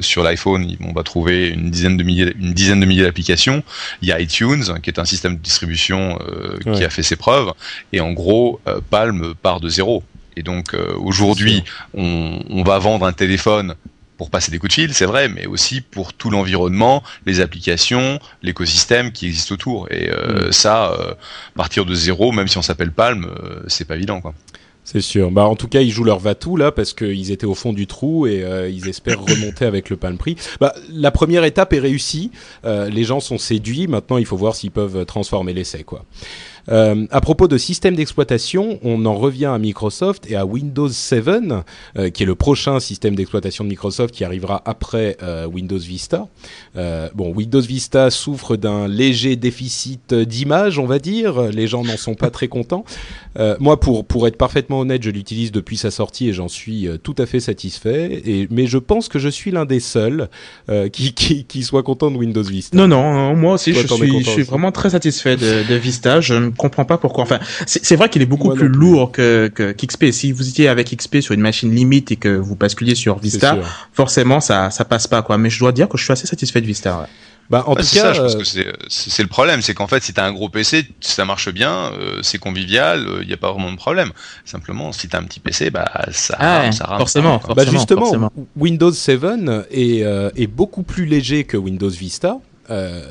sur l'iPhone, on va trouver une dizaine de milliers une dizaine de milliers d'applications. Il y a iTunes, qui est un système de distribution qui a fait ses preuves, et en gros, Palm part de zéro. Et donc aujourd'hui, on, on, va vendre un téléphone pour passer des coups de fil, c'est vrai, mais aussi pour tout l'environnement, les applications, l'écosystème qui existe autour. Et euh, mm. ça, euh, partir de zéro, même si on s'appelle Palm, euh, c'est pas évident, quoi. C'est sûr. Bah, en tout cas, ils jouent leur va-tout là parce qu'ils étaient au fond du trou et ils espèrent remonter avec le Palm Prix. Bah, la première étape est réussie. les gens sont séduits. Maintenant, il faut voir s'ils peuvent transformer l'essai, quoi. Euh, à propos de système d'exploitation, on en revient à Microsoft et à Windows 7, euh, qui est le prochain système d'exploitation de Microsoft qui arrivera après euh, Windows Vista. Euh, bon, Windows Vista souffre d'un léger déficit d'image, on va dire. Les gens n'en sont pas très contents. Euh, moi, pour pour être parfaitement honnête, je l'utilise depuis sa sortie et j'en suis tout à fait satisfait. Et mais je pense que je suis l'un des seuls qui, qui, qui soit content de Windows Vista. Non, non, moi aussi, je suis, je suis vraiment très satisfait de, de Vista. Je comprends pas pourquoi. Enfin, c'est vrai qu'il est beaucoup plus lourd que qu'XP. si vous étiez avec XP sur une machine limite et que vous basculiez sur Vista, forcément ça ça passe pas quoi. Mais je dois dire que je suis assez satisfait de Vista. Bah, en tout cas, ça, je pense euh, que c'est le problème, c'est qu'en fait, si t'as un gros PC, ça marche bien, euh, c'est convivial, il euh, n'y a pas vraiment de problème. Simplement, si t'as un petit PC, bah ça, ah, ça rame. Forcément, forcément, bah justement, Windows 7 est, est beaucoup plus léger que Windows Vista,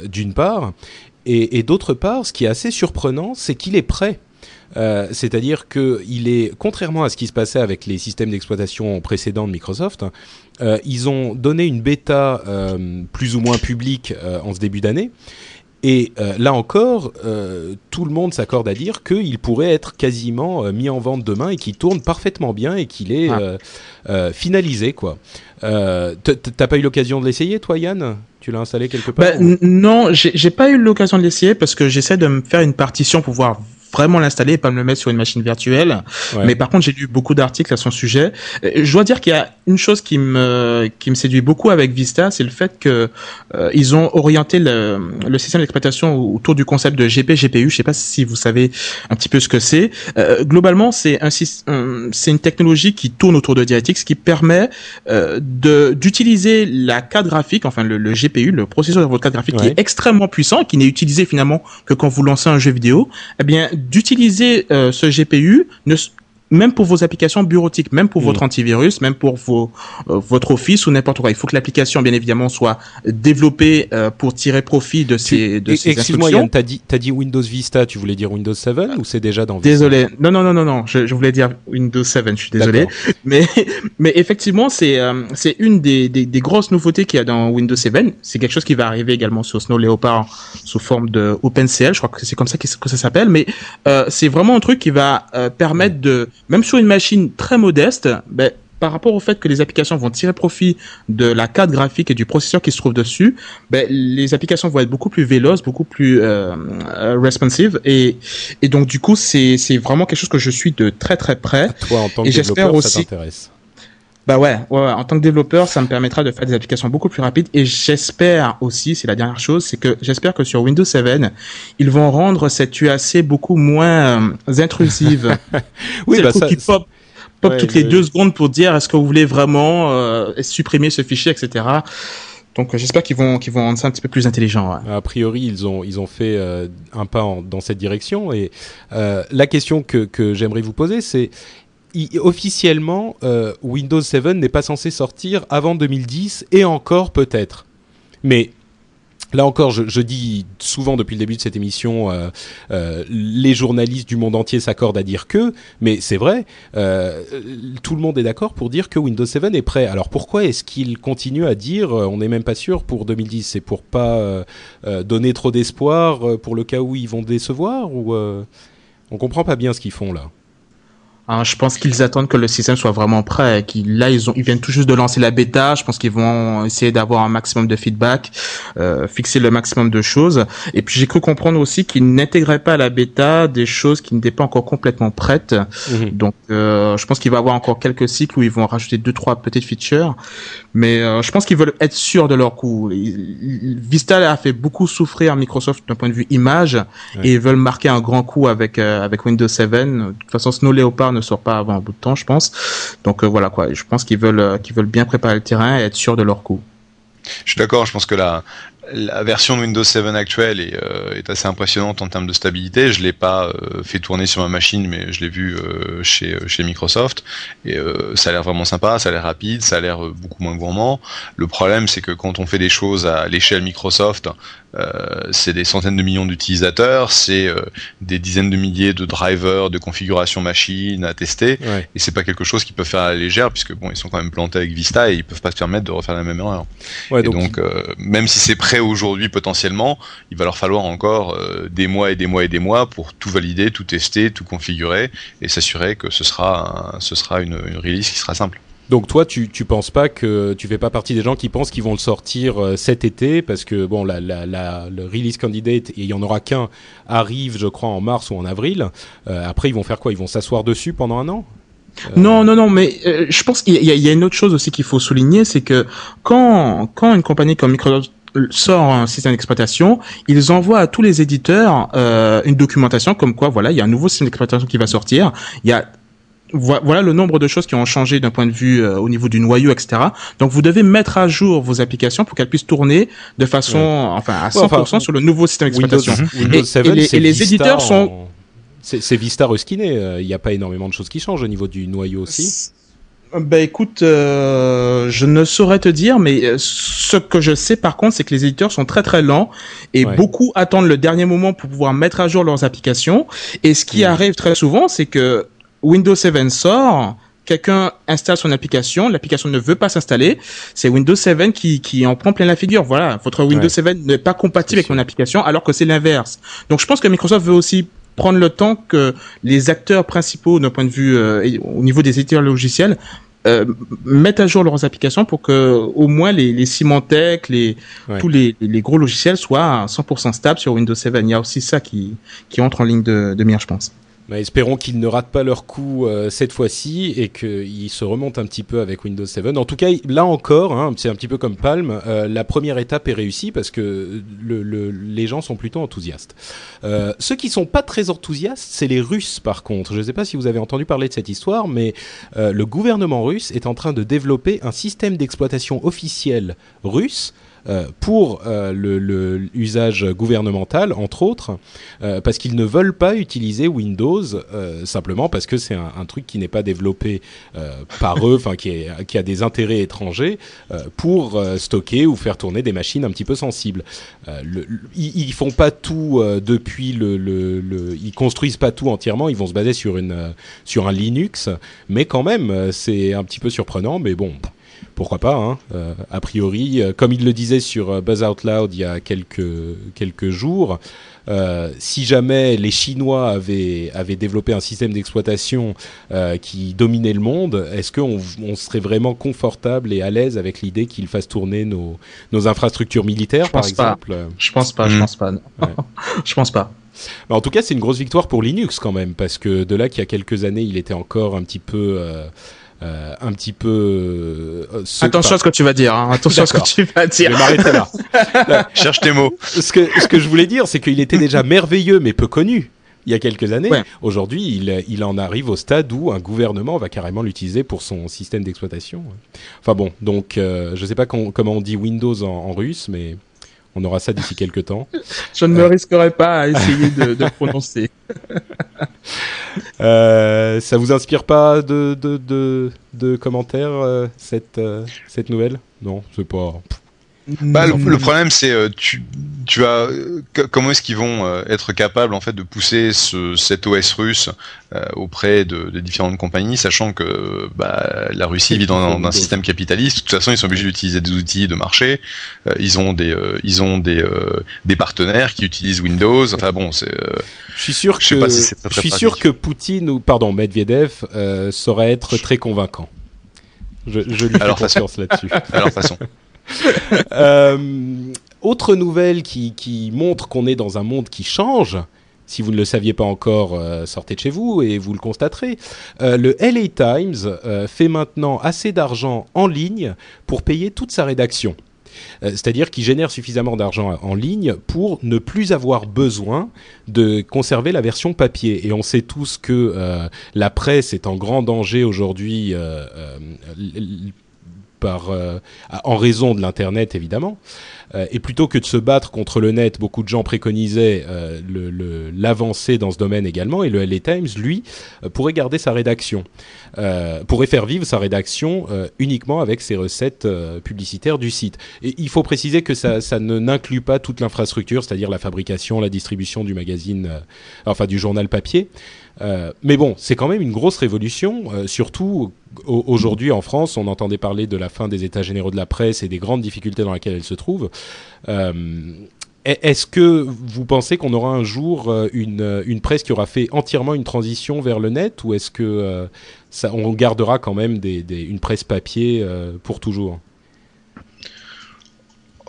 d'une part, et, d'autre part, ce qui est assez surprenant, c'est qu'il est prêt. Euh, c'est-à-dire qu'il est, contrairement à ce qui se passait avec les systèmes d'exploitation précédents de Microsoft, euh, ils ont donné une bêta euh, plus ou moins publique en ce début d'année. Et euh, là encore, tout le monde s'accorde à dire qu'il pourrait être quasiment mis en vente demain et qu'il tourne parfaitement bien et qu'il est ah. finalisé, quoi. T'as pas eu l'occasion de l'essayer, toi, Yann? Tu l'as installé quelque part bah, Non, j'ai pas eu l'occasion de l'essayer parce que j'essaie de me faire une partition pour voir vraiment l'installer et pas me le mettre sur une machine virtuelle. Mais par contre, j'ai lu beaucoup d'articles à son sujet. Je dois dire qu'il y a une chose qui me qui me séduit beaucoup avec Vista, c'est le fait que euh, ils ont orienté le, le système d'exploitation autour du concept de GP GPU. Je sais pas si vous savez un petit peu ce que c'est. Euh, globalement, c'est un c'est une technologie qui tourne autour de DirectX qui permet euh, de d'utiliser la carte graphique, enfin le, le, GPU, le processeur de votre carte graphique, qui est extrêmement puissant, qui n'est utilisé finalement que quand vous lancez un jeu vidéo. Eh bien, d'utiliser euh, ce GPU ne même pour vos applications bureautiques, même pour votre mm. antivirus, même pour vos, euh, votre Office ou n'importe quoi. Il faut que l'application, bien évidemment, soit développée euh, pour tirer profit de ces, de ces Excuse-moi, Yann, t'as dit, as dit Windows Vista, tu voulais dire Windows 7 ou c'est déjà dans Vista Désolé. Non, non, non, non, non. Je, je voulais dire Windows 7, je suis désolé. Mais, mais effectivement, c'est, euh, c'est une des, des, des, grosses nouveautés qu'il y a dans Windows 7. C'est quelque chose qui va arriver également sur Snow Leopard sous forme de OpenCL. Je crois que c'est comme ça que, ça s'appelle. Mais c'est vraiment un truc qui va permettre de même sur une machine très modeste, ben, par rapport au fait que les applications vont tirer profit de la carte graphique et du processeur qui se trouve dessus, ben, les applications vont être beaucoup plus véloces, beaucoup plus euh, euh responsive et, et donc du coup c'est vraiment quelque chose que je suis de très très près. Toi en tant que et développeur, aussi... ça t'intéresse. Bah ouais, ouais, en tant que développeur, ça me permettra de faire des applications beaucoup plus rapides et j'espère aussi, c'est la dernière chose, c'est que j'espère que sur Windows 7, ils vont rendre cette UAC beaucoup moins euh, intrusive. oui, bah ça, qui pop, pop toutes les deux secondes pour dire est-ce que vous voulez vraiment euh, supprimer ce fichier, etc. Donc j'espère qu'ils vont qu'ils vont rendre ça un petit peu plus intelligent. A priori, ils ont ils ont fait euh, un pas dans cette direction et la question que que j'aimerais vous poser, c'est officiellement, euh, Windows 7 n'est pas censé sortir avant 2010 et encore peut-être. Mais Là encore, je, dis souvent depuis le début de cette émission, euh, euh, les journalistes du monde entier s'accordent à dire que, mais c'est vrai, tout le monde est d'accord pour dire que Windows 7 est prêt. Alors pourquoi est-ce qu'ils continuent à dire on n'est même pas sûr pour 2010 C'est pour pas donner trop d'espoir pour le cas où ils vont décevoir ou on comprend pas bien ce qu'ils font là Hein, je pense qu'ils attendent que le système soit vraiment prêt. Qu'ils, là, ils, ont, ils viennent tout juste de lancer la bêta. Je pense qu'ils vont essayer d'avoir un maximum de feedback, euh, fixer le maximum de choses. Et puis j'ai cru comprendre aussi qu'ils n'intégraient pas à la bêta des choses qui n'étaient pas encore complètement prêtes. Mhm. Donc, euh, je pense qu'il va y avoir encore quelques cycles où ils vont rajouter deux trois petites features. Mais euh, je pense qu'ils veulent être sûrs de leur coup. Vista a fait beaucoup souffrir Microsoft d'un point de vue image et ils veulent marquer un grand coup avec euh, avec Windows 7. De toute façon, Snow Leopard ne sort pas avant un bout de temps, je pense. Donc euh, voilà quoi. Je pense qu'ils veulent euh, qu'ils veulent bien préparer le terrain et être sûrs de leur coup. Je suis d'accord. Je pense que la version de Windows 7 actuelle est, euh, est, assez impressionnante en termes de stabilité. Je l'ai pas fait tourner sur ma machine, mais je l'ai vu chez, chez Microsoft. Et ça a l'air vraiment sympa, ça a l'air rapide, ça a l'air beaucoup moins gourmand. Le problème, c'est que quand on fait des choses à l'échelle Microsoft, c'est des centaines de millions d'utilisateurs, c'est euh, des dizaines de milliers de drivers, de configurations machines à tester, et c'est pas quelque chose qu'ils peuvent faire à la légère, puisque bon, ils sont quand même plantés avec Vista et ils peuvent pas se permettre de refaire la même erreur. et donc, euh, même si c'est prêt aujourd'hui potentiellement, il va leur falloir encore des mois et des mois et des mois pour tout valider, tout tester, tout configurer et s'assurer que ce sera, ce sera une, une release qui sera simple. Donc toi, tu tu penses pas que tu fais pas partie des gens qui pensent qu'ils vont le sortir euh, cet été parce que bon le release candidate et il y en aura qu'un arrive je crois en mars ou en avril. Euh, après ils vont faire quoi? Ils vont s'asseoir dessus pendant un an? Euh, Non non non mais je pense qu'il y, y, a une autre chose aussi qu'il faut souligner c'est que quand quand une compagnie comme Microsoft sort un système d'exploitation, ils envoient à tous les éditeurs une documentation comme quoi voilà il y a un nouveau système d'exploitation qui va sortir. Il y a voilà le nombre de choses qui ont changé d'un point de vue euh, au niveau du noyau, etc. Donc vous devez mettre à jour vos applications pour qu'elles puissent tourner de façon, enfin à 100% sur le nouveau système d'exploitation. et, les, éditeurs sont c'est Vista reskiné. Euh, il n'y a pas énormément de choses qui changent au niveau du noyau aussi. Ben écoute, euh, je ne saurais te dire, mais ce que je sais par contre, c'est que les éditeurs sont très très lents et beaucoup attendent le dernier moment pour pouvoir mettre à jour leurs applications. Et ce qui arrive très souvent, c'est que Windows 7 sort, quelqu'un installe son application, l'application ne veut pas s'installer, c'est Windows 7 qui, qui en prend plein la figure. Voilà, votre Windows 7 n'est pas compatible avec mon application, alors que c'est l'inverse. Donc je pense que Microsoft veut aussi prendre le temps que les acteurs principaux d'un point de vue euh, au niveau des éditeurs logiciels euh, mettent à jour leurs applications pour que au moins les, les Symantec, les tous les, les, gros logiciels soient à 100% stables sur Windows 7. Il y a aussi ça qui qui entre en ligne de, de mire, je pense. Espérons qu'ils ne ratent pas leur coup euh, cette fois-ci et qu'ils se remontent un petit peu avec Windows 7. En tout cas, là encore, hein, c'est un petit peu comme Palm, euh, la première étape est réussie parce que le, le, les gens sont plutôt enthousiastes. Euh, ceux qui sont pas très enthousiastes, c'est les Russes par contre. Je ne sais pas si vous avez entendu parler de cette histoire, mais le gouvernement russe est en train de développer un système d'exploitation officiel russe pour euh, le, usage gouvernemental, entre autres, euh, parce qu'ils ne veulent pas utiliser Windows simplement parce que c'est un, truc qui n'est pas développé par eux, enfin qui, qui, a des intérêts étrangers pour stocker ou faire tourner des machines un petit peu sensibles. Le, ils, font pas tout depuis le, le, ils construisent pas tout entièrement, ils vont se baser sur une sur un Linux, mais quand même c'est un petit peu surprenant, mais bon pourquoi pas, hein, euh, a priori. Euh, comme il le disait sur euh, Buzz Out Loud il y a quelques, quelques jours, si jamais les Chinois avaient, avaient développé un système d'exploitation qui dominait le monde, est-ce qu'on on serait vraiment confortable et à l'aise avec l'idée qu'ils fassent tourner nos, nos infrastructures militaires, par exemple Je pense pas, je hmm. pense pas. je pense pas. en tout cas, c'est une grosse victoire pour Linux quand même, parce que de là qu'il y a quelques années, il était encore un petit peu euh, un petit peu. Euh, Attention à ce que tu vas dire. Hein. Attention à ce que tu vas dire. Je vais m'arrêter là. Cherche tes mots. Ce que ce que je voulais dire, c'est qu'il était déjà merveilleux, mais peu connu. Il y a quelques années. Aujourd'hui, il, il en arrive au stade où un gouvernement va carrément l'utiliser pour son système d'exploitation. Enfin bon, donc euh, je ne sais pas comment on dit Windows en, russe, mais on aura ça d'ici quelques temps. Je ne me risquerai pas à essayer de, de prononcer. Euh, ça vous inspire pas de, de, de, de commentaires, euh, cette, euh, cette nouvelle? Non, c'est pas. Bah, le, problème, c'est euh, tu, tu as comment est-ce qu'ils vont euh, être capables en fait de pousser ce, cet OS russe euh, auprès de, de, différentes compagnies, sachant que bah, la Russie vit dans, dans, un système capitaliste. De toute façon, ils sont obligés d'utiliser des outils de marché. ils ont des ils ont des des partenaires qui utilisent Windows. Enfin bon, c'est. je suis sûr que je suis sûr que Poutine ou pardon Medvedev saurait être très convaincant. Je, je lui fais confiance là-dessus. Alors façon. Euh, autre nouvelle qui, montre qu'on est dans un monde qui change. Si vous ne le saviez pas encore, euh, sortez de chez vous et vous le constaterez. Euh, le LA Times fait maintenant assez d'argent en ligne pour payer toute sa rédaction. C'est-à-dire qu'il génère suffisamment d'argent en ligne pour ne plus avoir besoin de conserver la version papier. Et on sait tous que la presse est en grand danger aujourd'hui euh, en raison de l'internet évidemment. Euh, et plutôt que de se battre contre le net, beaucoup de gens préconisaient euh, l'avancée dans ce domaine également. Et le LA Times, lui, pourrait garder sa rédaction, pourrait faire vivre sa rédaction uniquement avec ses recettes publicitaires du site. Et il faut préciser que ça, ça ne n'inclut pas toute l'infrastructure, c'est-à-dire la fabrication, la distribution du magazine, enfin du journal papier. Euh, mais bon, c'est quand même une grosse révolution, euh, surtout aujourd'hui en France, on entendait parler de la fin des états généraux de la presse et des grandes difficultés dans lesquelles elle se trouve. Euh, est-ce que vous pensez qu'on aura un jour une, une, presse qui aura fait entièrement une transition vers le net ou est-ce que ça, on gardera quand même des, des, une presse papier pour toujours?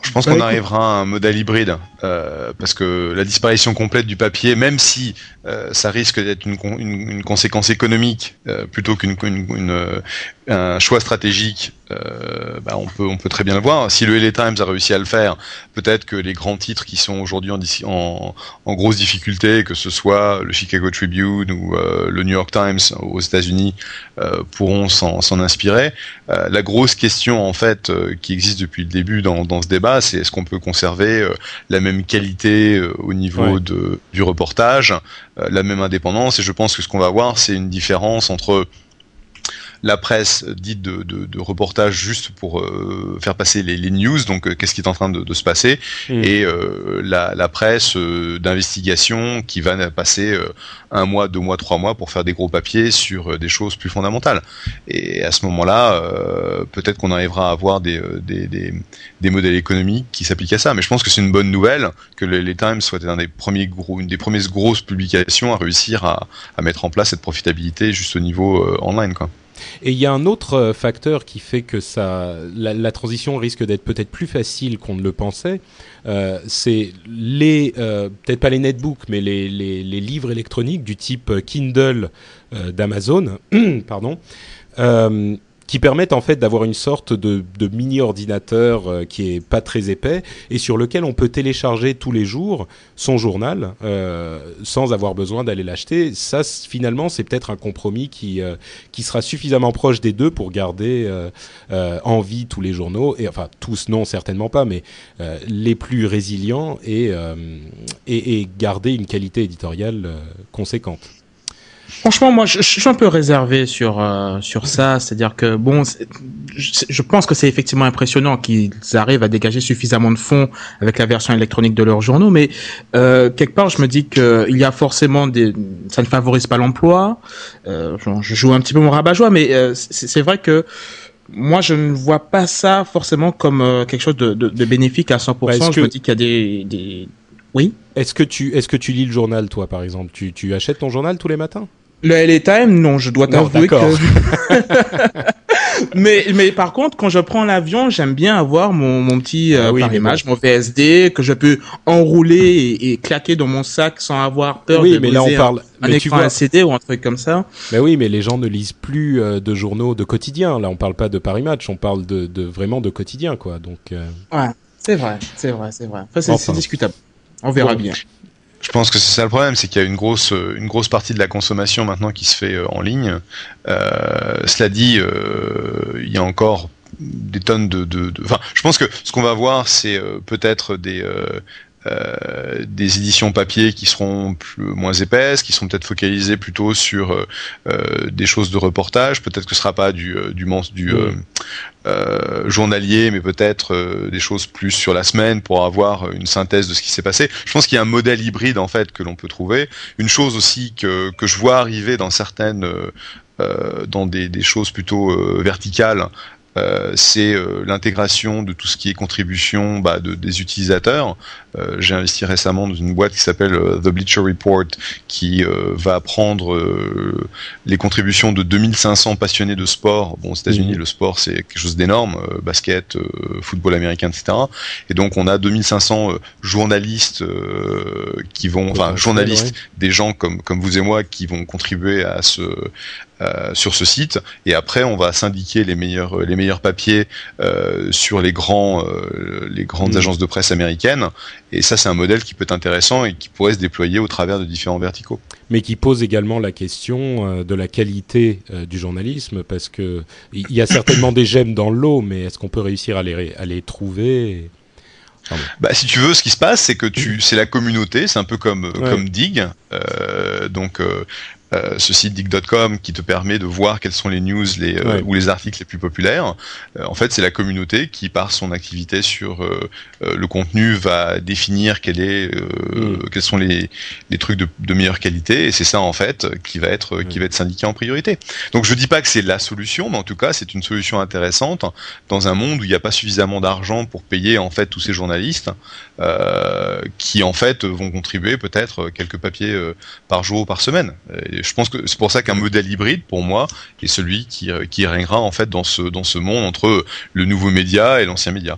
Je pense qu'on arrivera à un modèle hybride, euh, parce que la disparition complète du papier, même si euh, ça risque d'être une, conséquence économique euh, plutôt qu'une un choix stratégique, bah on peut on peut très bien le voir. Si le LA Times a réussi à le faire, peut-être que les grands titres qui sont aujourd'hui en, en, en, grosse difficulté, que ce soit le Chicago Tribune ou le New York Times aux États-Unis, pourront s'en inspirer. La grosse question en fait qui existe depuis le début dans, dans ce débat, c'est est-ce qu'on peut conserver la même qualité au niveau de, du reportage, la même indépendance. Et je pense que ce qu'on va voir, c'est une différence entre la presse dite de, de, de reportage juste pour euh, faire passer les, les, news, donc euh, qu'est-ce qui est en train de, de se passer, mm. et euh, la, la, presse d'investigation qui va passer un mois, deux mois, trois mois pour faire des gros papiers sur des choses plus fondamentales. Et à ce moment-là, peut-être qu'on arrivera à avoir des, des, des, des modèles économiques qui s'appliquent à ça. Mais je pense que c'est une bonne nouvelle que les, Times soit un des premiers gros, une des premières grosses publications à réussir à, à mettre en place cette profitabilité juste au niveau online, quoi. Et il y a un autre facteur qui fait que ça, la, transition risque d'être peut-être plus facile qu'on ne le pensait. c'est les, peut-être pas les netbooks, mais les, livres électroniques du type Kindle d'Amazon, pardon qui permettent en fait d'avoir une sorte de, de mini ordinateur euh, qui est pas très épais et sur lequel on peut télécharger tous les jours son journal euh, sans avoir besoin d'aller l'acheter. Ça, finalement, c'est peut-être un compromis qui euh, qui sera suffisamment proche des deux pour garder euh, euh, en vie tous les journaux et enfin tous non certainement pas, mais les plus résilients et, et, et garder une qualité éditoriale conséquente. Franchement, moi, je, suis un peu réservé sur euh, sur ça. C'est-à-dire que bon, je, pense que c'est effectivement impressionnant qu'ils arrivent à dégager suffisamment de fonds avec la version électronique de leurs journaux, mais euh, quelque part, je me dis que il y a forcément des, ça ne favorise pas l'emploi. Euh, je joue un petit peu mon rabat-joie, mais euh, c'est vrai que moi, je ne vois pas ça forcément comme euh, quelque chose de, de, de, bénéfique à 100%. Bah, je me dis qu'il y a des, des... Oui. Est-ce que tu est-ce que tu lis le journal toi par exemple? Tu, tu achètes ton journal tous les matins? Le LA Time, non, je dois t'avouer que. mais mais par contre, quand je prends l'avion, j'aime bien avoir mon mon petit euh, ah image, mon VSD que je peux enrouler et, claquer dans mon sac sans avoir peur oui, de mais là on parle un, écran vois... CD ou un truc comme ça. Mais oui, mais les gens ne lisent plus euh, de journaux de quotidien. Là, on parle pas de Paris Match, on parle de, de vraiment de quotidien, quoi. Donc. Euh... Ouais, c'est vrai, c'est vrai, c'est vrai. Enfin, c'est discutable. On verra bien. Je pense que c'est ça le problème, c'est qu'il y a une grosse, une grosse partie de la consommation maintenant qui se fait euh, en ligne. Euh, cela dit, euh, il y a encore des tonnes de, de, de... Enfin, je pense que ce qu'on va voir, c'est euh, peut-être des euh, des éditions papier qui seront plus, moins épaisses, qui seront peut-être focalisées plutôt sur euh, euh, des choses de reportage. Peut-être que ce sera pas du du, du journalier, mais peut-être des choses plus sur la semaine pour avoir une synthèse de ce qui s'est passé. Je pense qu'il y a un modèle hybride en fait que l'on peut trouver. Une chose aussi que que je vois arriver dans certaines dans des, des, choses plutôt verticales, euh, c'est euh, l'intégration de tout ce qui est contribution bah, de, des utilisateurs. Euh, j'ai investi récemment dans une boîte qui s'appelle The Bleacher Report, qui va prendre les contributions de 2500 passionnés de sport. Bon, aux États-Unis, mhm. le sport c'est quelque chose d'énorme, basket, football américain, etc. Et donc on a 2500 journalistes qui vont, enfin journalistes, des gens comme comme vous et moi qui vont contribuer à ce euh, sur ce site et après on va syndiquer les meilleurs les meilleurs papiers euh, sur les grands euh, les grandes mm. agences de presse américaines et ça c'est un modèle qui peut être intéressant et qui pourrait se déployer au travers de différents verticaux. Mais qui pose également la question de la qualité du journalisme parce que il y a certainement des gemmes dans l'eau mais est-ce qu'on peut réussir à les à les trouver? Bah, si tu veux, ce qui se passe, c'est que tu, c'est la communauté, c'est un peu comme comme Dig. Euh, donc, euh, euh, ce site dig.com qui te permet de voir quelles sont les news les, euh, ou les articles les plus populaires. Euh, en fait, c'est la communauté qui, par son activité sur le contenu, va définir quel est, mm. quels sont les, les trucs de, de, meilleure qualité. Et c'est ça, en fait, qui va être, qui mm. va être syndiqué en priorité. Donc, je dis pas que c'est la solution, mais en tout cas, c'est une solution intéressante dans un monde où il n'y a pas suffisamment d'argent pour payer en fait tous ces journalistes qui, en fait, vont contribuer peut-être quelques papiers par jour ou par semaine je pense que c'est pour ça qu'un modèle hybride, pour moi, est celui qui, euh, qui régnera en fait dans ce, dans ce monde entre le nouveau média et l'ancien média.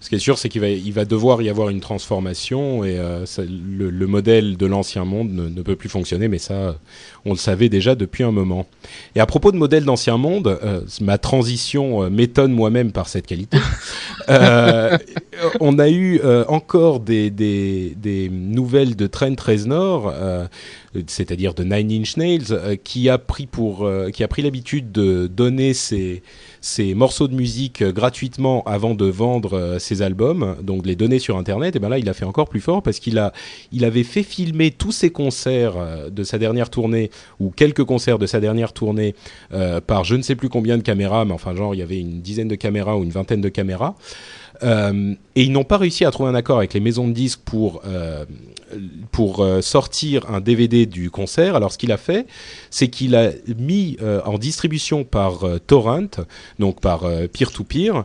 Ce qui est sûr, c'est qu'il va, il va devoir y avoir une transformation et euh, le, modèle de l'ancien monde ne, peut plus fonctionner, mais ça, on le savait déjà depuis un moment. Et à propos de modèle d'ancien monde, euh, ma transition m'étonne moi-même par cette qualité. on a eu encore des, des, des, nouvelles de Trent Reznor c'est-à-dire de Nine Inch Nails, euh, qui a pris pour, euh, qui a pris l'habitude de donner ses, ses morceaux de musique euh, gratuitement avant de vendre ses albums, donc de les donner sur Internet. Et ben là, il a fait encore plus fort parce qu'il a, il avait fait filmer tous ses concerts de sa dernière tournée ou quelques concerts de sa dernière tournée par je ne sais plus combien de caméras, mais enfin genre il y avait une dizaine de caméras ou une vingtaine de caméras. Euh, et ils n'ont pas réussi à trouver un accord avec les maisons de disques pour euh, pour euh, sortir un DVD du concert. Alors ce qu'il a fait, c'est qu'il a mis en distribution par torrent, donc par peer-to-peer,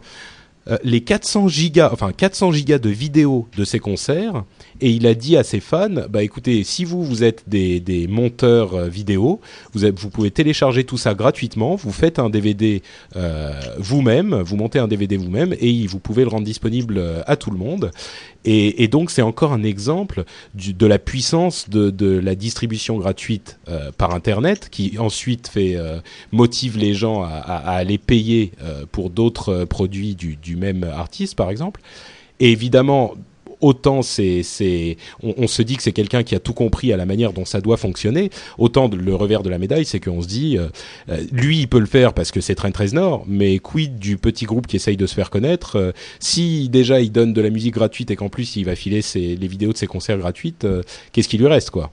les 400 gigas, enfin 400 gigas de vidéos de ses concerts et il a dit à ses fans, bah écoutez, si vous vous êtes des, des monteurs euh, vidéo, vous, vous pouvez télécharger tout ça gratuitement, vous faites un DVD euh, vous-même, vous montez un DVD vous-même et vous pouvez le rendre disponible euh, à tout le monde. Et, donc c'est encore un exemple de la puissance de, la distribution gratuite euh, par Internet, qui ensuite fait euh, motive les gens à, à, à aller payer pour d'autres produits du, du même artiste, par exemple. Et évidemment, autant c'est, on, se dit que c'est quelqu'un qui a tout compris à la manière dont ça doit fonctionner, autant le revers de la médaille, c'est qu'on se dit, euh, lui, il peut le faire parce que c'est Trent Reznor, mais quid du petit groupe qui essaye de se faire connaître euh, Si déjà il donne de la musique gratuite et qu'en plus il va filer les vidéos de ses concerts gratuites, euh, qu'est-ce qui lui reste, quoi?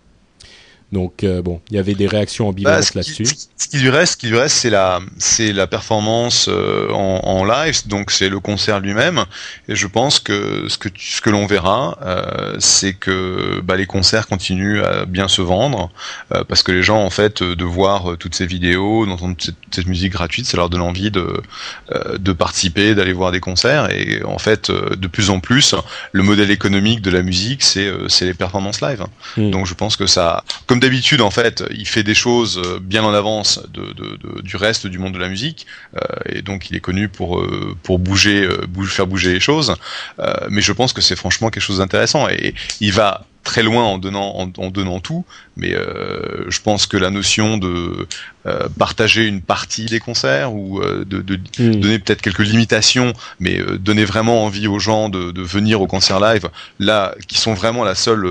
Donc euh, bon, il y avait des réactions ambivalentes bah, là-dessus. Ce qui lui reste, ce qui lui reste, c'est la, c'est la performance euh, en, en, live, donc c'est le concert lui-même. Et je pense que ce que ce que l'on verra, euh, c'est que bah, les concerts continuent à bien se vendre parce que les gens en fait de voir toutes ces vidéos, d'entendre cette, cette, musique gratuite, ça leur donne envie de de participer, d'aller voir des concerts. Et en fait, de plus en plus, le modèle économique de la musique, c'est c'est les performances live. Mmh. Donc je pense que ça, comme d'habitude, en fait, il fait des choses bien en avance du reste du monde de la musique, euh, et donc il est connu pour euh, pour bouger, euh, bouge, faire bouger les choses. Euh, mais je pense que c'est franchement quelque chose d'intéressant, et il va très loin en donnant en, en donnant tout, mais euh, je pense que la notion de euh, partager une partie des concerts ou euh, de, de mmh. donner peut-être quelques limitations, mais euh, donner vraiment envie aux gens de, de, venir au concert live, là, qui sont vraiment la seule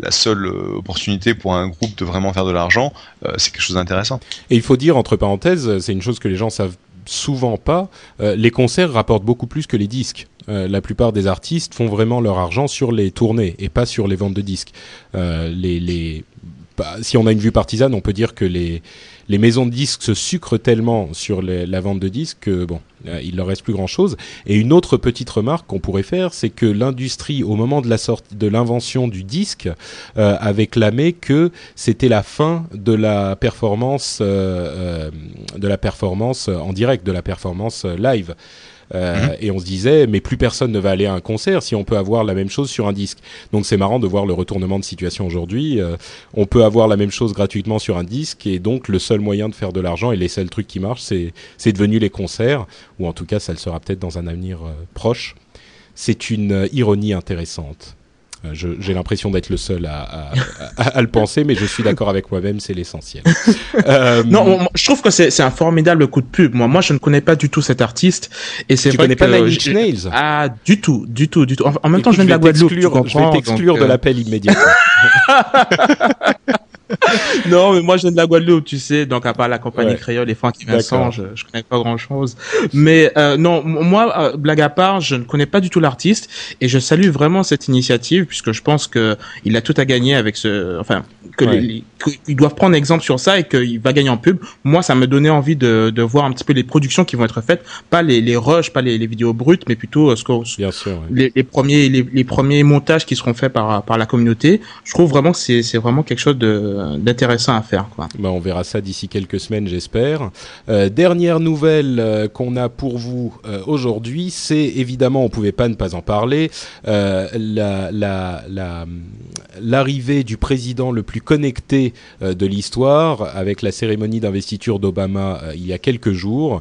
la seule opportunité pour un groupe de vraiment faire de l'argent, c'est quelque chose d'intéressant. Et il faut dire entre parenthèses, c'est une chose que les gens savent souvent pas, euh, les concerts rapportent beaucoup plus que les disques. Euh, la plupart des artistes font vraiment leur argent sur les tournées et pas sur les ventes de disques. Euh, bah, si on a une vue partisane, on peut dire que les, maisons de disques se sucrent tellement sur la vente de disques que bon, euh, il leur reste plus grand chose. Et une autre petite remarque qu'on pourrait faire, c'est que l'industrie, au moment de l'invention du disque, avait clamé que c'était la fin de la performance, de la performance en direct, de la performance live. Euh, mmh. Et on se disait, mais plus personne ne va aller à un concert si on peut avoir la même chose sur un disque. Donc c'est marrant de voir le retournement de situation aujourd'hui. Euh, on peut avoir la même chose gratuitement sur un disque et donc le seul moyen de faire de l'argent et les seuls trucs qui marchent, c'est c'est devenu les concerts ou en tout cas ça le sera peut-être dans un avenir euh, proche. C'est une ironie intéressante. J'ai l'impression d'être le seul à, à, à, à, le penser, mais je suis d'accord avec moi-même, c'est l'essentiel. Euh, non, je trouve que c'est un formidable coup de pub. Moi, moi, je ne connais pas du tout cet artiste, et c'est vrai connais que pas Nine Inch Nails? Ah, du tout, du tout, du tout. En, en même temps, je viens de la Guadeloupe. Tu je vais t'exclure de euh... l'appel immédiatement. non, mais moi je viens de la Guadeloupe, tu sais, donc à part la compagnie ouais. créole et Francky Vincent, je, je connais pas grand chose. Mais euh, non, moi, euh, blague à part, je ne connais pas du tout l'artiste et je salue vraiment cette initiative puisque je pense que il a tout à gagner avec ce, enfin, que ouais. les, qu'ils doivent prendre exemple sur ça et qu'il va gagner en pub. Moi, ça me donnait envie de, de voir un petit peu les productions qui vont être faites, pas les, les rushs, pas les, les vidéos brutes, mais plutôt euh, ce que, Bien sûr, ouais. les, les, premiers les, les, premiers montages qui seront faits par par la communauté. Je trouve vraiment que c'est c'est vraiment quelque chose de d'intéressant à faire. Quoi. Bah, on verra ça d'ici quelques semaines, j'espère. Euh, dernière nouvelle euh, qu'on a pour vous euh, aujourd'hui, c'est évidemment, on pouvait pas ne pas en parler, euh, la, la, la, l'arrivée du président le plus connecté euh, de l'histoire, avec la cérémonie d'investiture d'Obama il y a quelques jours,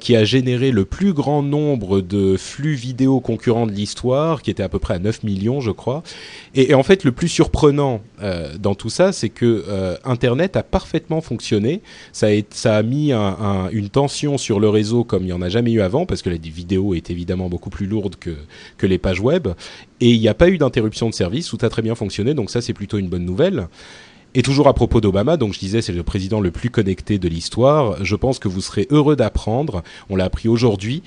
qui a généré le plus grand nombre de flux vidéo concurrents de l'histoire, qui était à peu près à 9 millions, je crois. Et, en fait, le plus surprenant dans tout ça, c'est que euh, Internet a parfaitement fonctionné. Ça a, a mis un, un, une tension sur le réseau comme il n'y en a jamais eu avant, parce que la vidéo est évidemment beaucoup plus lourde que, que les pages web. Et il n'y a pas eu d'interruption de service, tout a très bien fonctionné, donc ça c'est plutôt une bonne nouvelle. Et toujours à propos d'Obama, donc je disais c'est le président le plus connecté de l'histoire, je pense que vous serez heureux d'apprendre, on l'a appris aujourd'hui,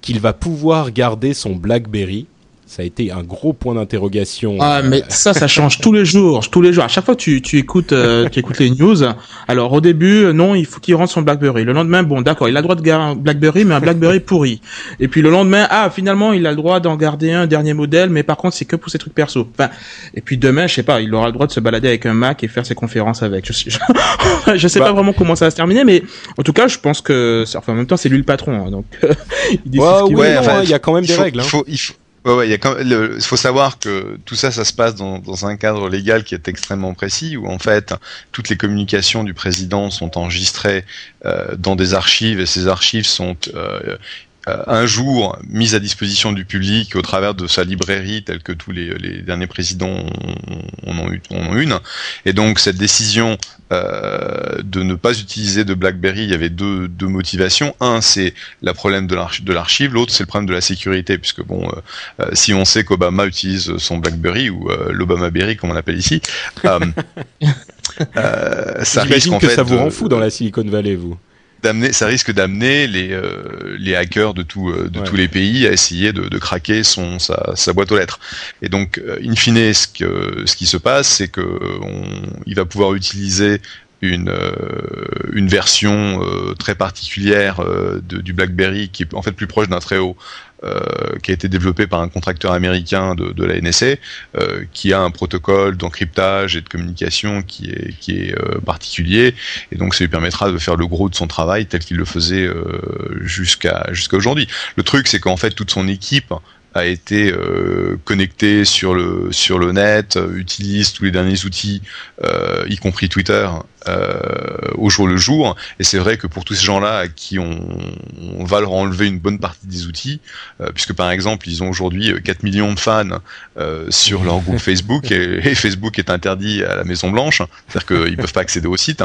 qu'il va pouvoir garder son BlackBerry Ça a été un gros point d'interrogation. Ah, mais ça, ça change tous les jours, tous les jours. À chaque fois que tu, tu écoutes, euh, tu écoutes les news. Alors, au début, non, il faut qu'il rentre son BlackBerry. Le lendemain, bon, d'accord, il a le droit de garder un BlackBerry, mais un BlackBerry pourri. Et puis le lendemain, ah, finalement, il a le droit d'en garder un dernier modèle, mais par contre, c'est que pour ses trucs perso. Enfin, et puis demain, je sais pas, il aura le droit de se balader avec un Mac et faire ses conférences avec. Je sais, je, sais pas bah. vraiment comment ça va se terminer, mais en tout cas, je pense que, enfin, en même temps, c'est lui le patron, hein, donc. il ouais, il y a quand même des règles. Hein. il faut Ouais, il faut savoir que tout ça, ça se passe dans, un cadre légal qui est extrêmement précis, où en fait toutes les communications du président sont enregistrées euh, dans des archives et ces archives sont euh, un jour mise à disposition du public au travers de sa librairie, telle que tous les, les derniers présidents en ont, une. Et donc cette décision euh, de ne pas utiliser de BlackBerry, il y avait deux, deux motivations. Un, c'est le problème de l'archive, l'autre, c'est le problème de la sécurité, puisque bon, euh, euh si on sait qu'Obama utilise son BlackBerry ou euh, l'Obama Berry, comme on l'appelle ici, euh, ça risque en que ça vous rend fou dans la Silicon Valley, vous d'amener, ça risque d'amener les, euh, les hackers de, tout, euh, tous les pays à essayer de, de craquer son, sa, sa, boîte aux lettres. Et donc, euh, in fine, ce, que, ce qui se passe, c'est que on, il va pouvoir utiliser une, une version très particulière de, du BlackBerry qui est en fait plus proche d'un euh, qui a été développé par un contracteur américain de, de la NSA, euh, qui a un protocole d'encryptage et de communication qui est, qui est euh, particulier, et donc ça lui permettra de faire le gros de son travail tel qu'il le faisait jusqu'à jusqu'à aujourd'hui. Le truc, c'est qu'en fait toute son équipe a été euh, connecté sur le sur le net, euh, utilise tous les derniers outils, euh, y compris Twitter, au jour le jour. Et c'est vrai que pour tous ces gens-là à qui on, on, va leur enlever une bonne partie des outils, puisque par exemple ils ont aujourd'hui 4 millions de fans sur leur groupe Facebook et, Facebook est interdit à la Maison Blanche, c'est-à-dire qu'ils peuvent pas accéder au site.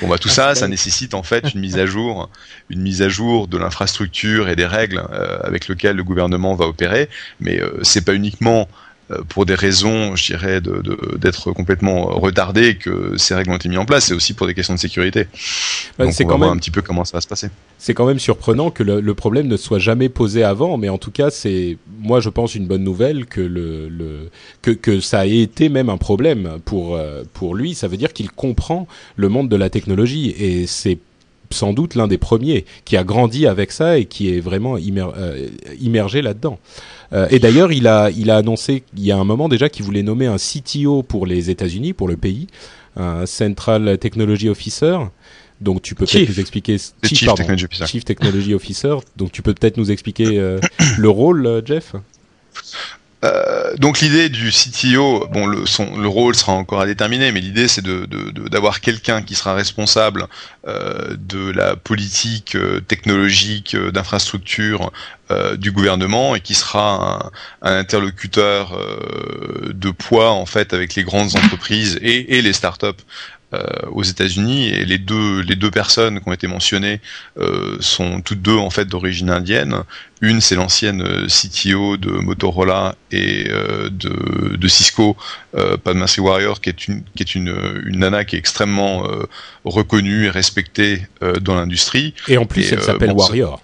Bon bah tout ça, ça nécessite en fait une mise à jour, une mise à jour de l'infrastructure et des règles avec lesquelles le gouvernement va opérer mais euh, c'est pas uniquement euh, pour des raisons, je dirais, d'être complètement retardé que ces règles ont été mises en place, c'est aussi pour des questions de sécurité. Bah, Donc on va quand voir un petit peu comment ça va se passer. C'est quand même surprenant que le, problème ne soit jamais posé avant, mais en tout cas, c'est, moi, je pense une bonne nouvelle que le, que, que ça ait été même un problème pour euh, pour lui. Ça veut dire qu'il comprend le monde de la technologie et c'est sans doute l'un des premiers qui a grandi avec ça et qui est vraiment immergé là-dedans. Euh, et d'ailleurs, il a, il a annoncé il y a un moment déjà qu'il voulait nommer un CTO pour les États-Unis, pour le pays, un Central Technology Officer. Donc tu peux peut-être nous expliquer Chief, Technology Officer. Chief Technology Officer. Donc tu peux peut-être nous expliquer euh, le rôle, euh, Jeff? Euh, donc l'idée du CTO, bon le, rôle sera encore à déterminer, mais l'idée c'est d'avoir quelqu'un qui sera responsable euh, de la politique euh, technologique d'infrastructure du gouvernement et qui sera un, un interlocuteur de poids en fait avec les grandes entreprises et, et les startups aux États-Unis et les deux les deux personnes qui ont été mentionnées euh, sont toutes deux en fait d'origine indienne. Une, c'est l'ancienne euh, CTO de Motorola et euh, de, de, Cisco, euh, Padma Warrior, qui est une qui est une, une nana qui est extrêmement euh, reconnue et respectée euh, dans l'industrie. Et en plus, elle s'appelle Warrior,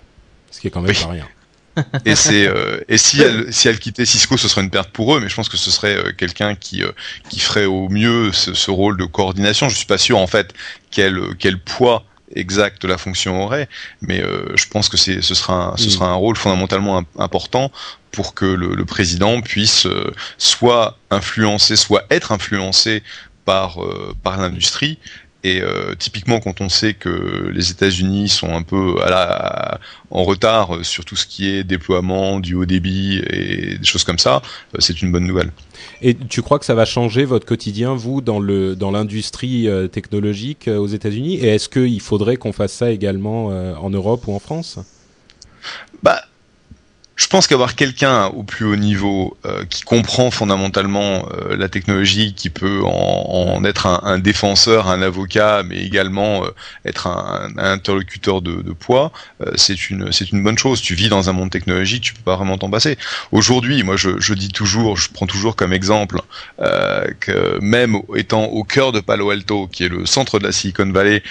ce qui est quand même pas rien. Et c'est et si elle si elle quittait Cisco, ce serait une perte pour eux, mais je pense que ce serait quelqu'un qui qui ferait au mieux ce, ce, rôle de coordination. Je suis pas sûr en fait quel quel poids exact la fonction aurait, mais euh, je pense que c'est, ce sera, un, ce mm. sera un rôle fondamentalement important pour que le, le président puisse euh, soit influencer, soit être influencé par euh, par l'industrie. Et typiquement, quand on sait que les États-Unis sont un peu à la, en retard sur tout ce qui est déploiement du haut débit et des choses comme ça, c'est une bonne nouvelle. Et tu crois que ça va changer votre quotidien, vous, dans le dans l'industrie euh, technologique euh, aux États-Unis? Et est-ce qu'il faudrait qu'on fasse ça également euh, en Europe ou en France? Bah, je pense qu'avoir quelqu'un au plus haut niveau euh, qui comprend fondamentalement euh, la technologie, qui peut en, en être un, un, défenseur, un avocat, mais également euh, être un, un, interlocuteur de, de poids, c'est une c'est une bonne chose. Tu vis dans un monde technologique, tu peux pas vraiment t'en passer. Aujourd'hui, moi, je, je, dis toujours, je prends toujours comme exemple que même étant au cœur de Palo Alto, qui est le centre de la Silicon Valley,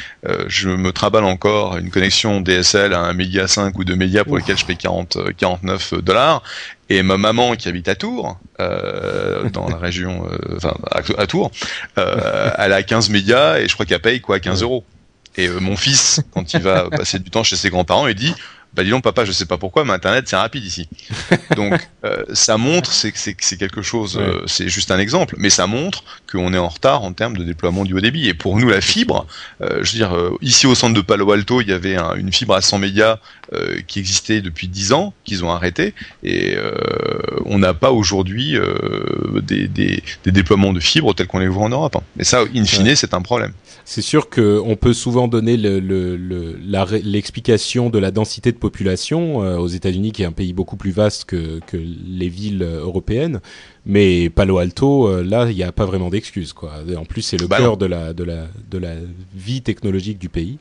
je me traballe encore une connexion DSL à un média 5 ou 2 médias pour lesquels je paye 40 49 99 dollars. Et ma maman qui habite à Tours, euh, dans la région, euh, enfin à, Tours, euh, elle a 15 mégas et je crois qu'elle paye quoi 15 euros. Et mon fils, quand il va passer du temps chez ses grands-parents, il dit bah dis donc papa, je sais pas pourquoi, mais Internet c'est rapide ici. Donc euh, ça montre, c'est c'est quelque chose, euh, c'est juste un exemple, mais ça montre qu'on est en retard en termes de déploiement du haut débit. Et pour nous la fibre, euh, je veux dire, ici au centre de Palo Alto, il y avait une fibre à 100 mégas qui existait depuis 10 ans, qu'ils ont arrêté, et on n'a pas aujourd'hui des, des, des, déploiements de fibre tels qu'on les voit en Europe. Hein. Mais ça, in fine, c'est un problème. C'est sûr qu'on peut souvent donner l'explication le, le, de la densité de population euh, aux États-Unis, qui est un pays beaucoup plus vaste que, que les villes européennes. Mais Palo Alto, euh, là, il n'y a pas vraiment d'excuse. En plus, c'est le bah cœur de la, de, la, de la vie technologique du pays.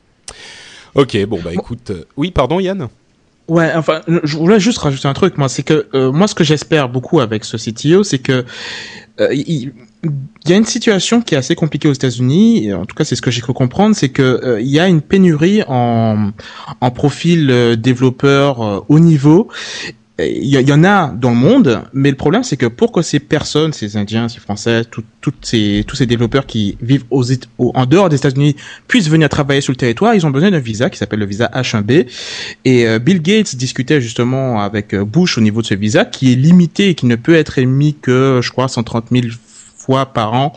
Ok, bon, bah écoute. Euh, oui, pardon, Yann? Ouais, enfin, je voulais juste rajouter un truc, moi, c'est que moi, ce que j'espère beaucoup avec ce CTO, c'est que il, il y a une situation qui est assez compliquée aux États-Unis. En tout cas, c'est ce que j'ai cru comprendre, c'est que euh, il y a une pénurie en en profil euh, développeur euh, haut niveau. Il y, en a dans le monde, mais le problème c'est que pour que ces personnes, ces Indiens, ces Français, ces, tous ces développeurs qui vivent en dehors des États-Unis puissent venir travailler sur le territoire, ils ont besoin d'un visa qui s'appelle le visa H1B. Et Bill Gates discutait justement avec Bush au niveau de ce visa qui est limité et qui ne peut être émis que, je crois, 130 000 par an.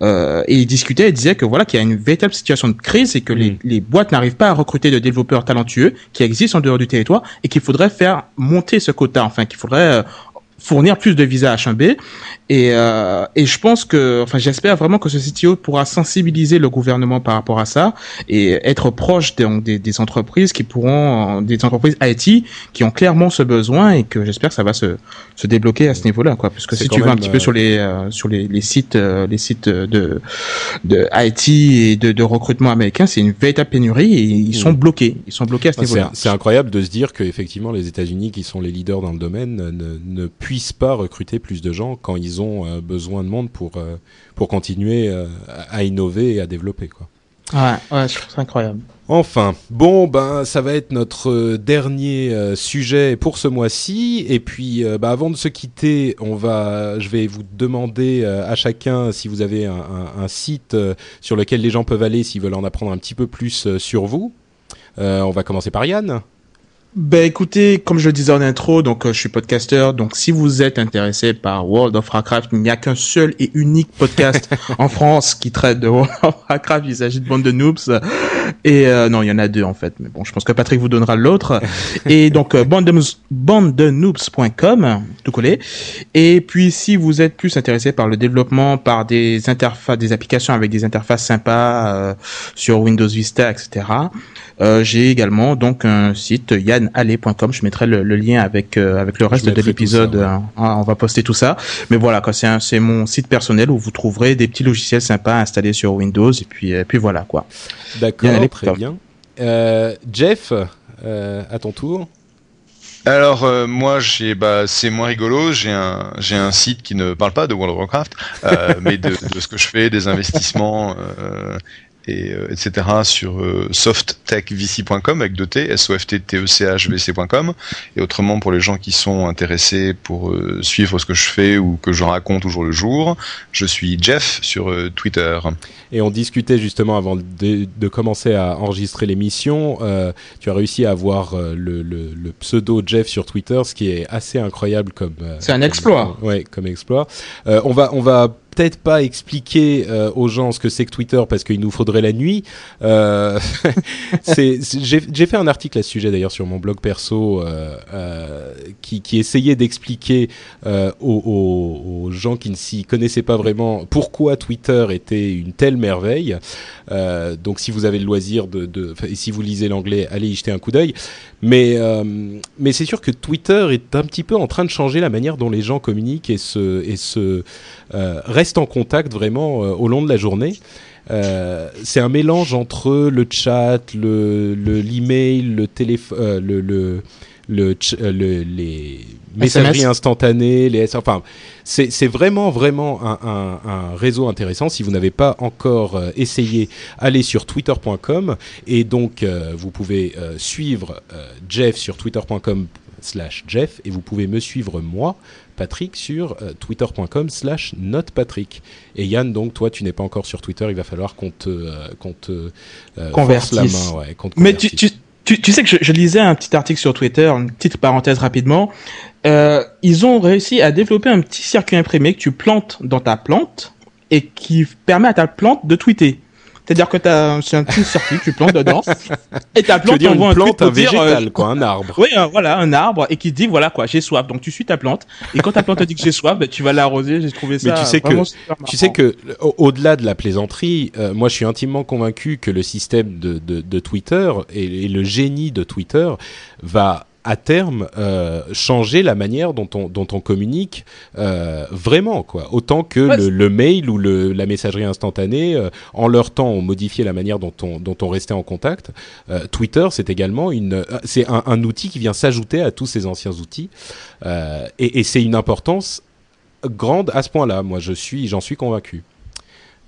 Euh, et il discutait et disait que voilà qu'il y a une véritable situation de crise et que les, mm. les, boîtes n'arrivent pas à recruter de développeurs talentueux qui existent en dehors du territoire et qu'il faudrait faire monter ce quota, enfin qu'il faudrait euh, fournir plus de visas H1B et, euh, et je pense que, enfin, j'espère vraiment que ce CTO pourra sensibiliser le gouvernement par rapport à ça et être proche des, des, entreprises qui pourront, des entreprises IT qui ont clairement ce besoin et que j'espère que ça va se, se débloquer à ce niveau-là, quoi. Parce que si tu vas un petit peu sur les euh, sur les, les sites, euh, les sites de de IT et de, de recrutement américain, c'est une véritable pénurie et ils sont bloqués. Ils sont bloqués à ce niveau-là. C'est incroyable de se dire que effectivement les États-Unis, qui sont les leaders dans le domaine, ne, ne puissent pas recruter plus de gens quand ils ont euh, besoin de monde pour, euh, pour continuer euh, à innover et à développer. Quoi. Ouais, ouais, je trouve ça incroyable. Enfin, bon, ben, ça va être notre dernier sujet pour ce mois-ci. Et puis, ben, avant de se quitter, on va, je vais vous demander à chacun si vous avez un, un, site sur lequel les gens peuvent aller s'ils veulent en apprendre un petit peu plus sur vous. on va commencer par Yann. Ben écoutez, comme je le disais en intro, donc euh, je suis podcasteur, donc si vous êtes intéressé par World of Warcraft, il n'y a qu'un seul et unique podcast en France qui traite de World of Warcraft. Il s'agit de bande de noobs. Et euh, non, il y en a deux en fait, mais bon, je pense que Patrick vous donnera l'autre. et donc euh, bande-de-noobs.com, tout collé. Et puis si vous êtes plus intéressé par le développement, par des interfaces, des applications avec des interfaces sympas euh, sur Windows Vista, etc. Euh, j'ai également donc un site yanallé.com. Je mettrai le, lien avec euh, avec le reste de l'épisode. Ah, on va poster tout ça. Mais voilà, c'est c'est mon site personnel où vous trouverez des petits logiciels sympas installés sur Windows et puis puis voilà quoi. D'accord, très bien. Euh, Jeff, à ton tour. Alors moi j'ai bah c'est moins rigolo j'ai un j'ai un site qui ne parle pas de World of Warcraft mais de, de, ce que je fais des investissements et euh, etc. sur euh, softtechvc.com avec deux T, s o f t t e c h v c.com et autrement pour les gens qui sont intéressés pour euh, suivre ce que je fais ou que je raconte toujours le jour, je suis Jeff sur euh, Twitter. Et on discutait justement avant de, de commencer à enregistrer l'émission, tu as réussi à avoir le, le, le, pseudo Jeff sur Twitter, ce qui est assez incroyable comme. C'est un exploit. ouais, comme exploit. on va on va peut-être pas expliquer euh, aux gens ce que c'est que Twitter parce qu'il nous faudrait la nuit. Euh, j'ai fait un article à ce sujet d'ailleurs sur mon blog perso euh, qui, essayait d'expliquer aux, gens qui ne s'y connaissaient pas vraiment pourquoi Twitter était une telle merveille. donc si vous avez le loisir et si vous lisez l'anglais, allez y jeter un coup d'œil. Mais mais c'est sûr que Twitter est un petit peu en train de changer la manière dont les gens communiquent et se et se reste en contact vraiment euh, au long de la journée. Euh, c'est un mélange entre le chat, le l'email, le, téléphone, euh, le, le, le, les messageries instantanées, les enfin c'est vraiment vraiment un, un, un, réseau intéressant. Si vous n'avez pas encore essayé, allez sur twitter.com et donc vous pouvez suivre Jeff sur twitter.com slash Jeff et vous pouvez me suivre moi, Patrick, sur euh, twitter.com slash notepatrick. Et Yann, donc toi, tu n'es pas encore sur Twitter, il va falloir qu'on te, euh, qu'on te convertisse la main. Ouais, Mais tu, tu, tu, tu, sais que je, je, lisais un petit article sur Twitter, une petite parenthèse rapidement. Euh, ils ont réussi à développer un petit circuit imprimé que tu plantes dans ta plante et qui permet à ta plante de tweeter. C'est-à-dire que t'as, c'est un petit circuit, tu plantes dedans, et ta plante envoie un plante, un végétal, euh, quoi, un arbre. Oui, euh, voilà, un arbre, et qui dit, voilà, quoi, j'ai soif. Donc, tu suis ta plante, et quand ta plante te dit que j'ai soif, ben, tu vas l'arroser, j'ai trouvé ça Mais tu sais que, tu sais que, au-delà de la plaisanterie, euh, moi, je suis intimement convaincu que le système de, de, de Twitter et, et le génie de Twitter va à terme euh, changer la manière dont on, dont on communique euh, vraiment quoi. Autant que le, le, mail ou le, la messagerie instantanée euh, en leur temps ont modifié la manière dont on, dont on restait en contact. Twitter c'est également une c'est un, un, outil qui vient s'ajouter à tous ces anciens outils. Et, et c'est une importance grande à ce point-là. Moi je suis j'en suis convaincu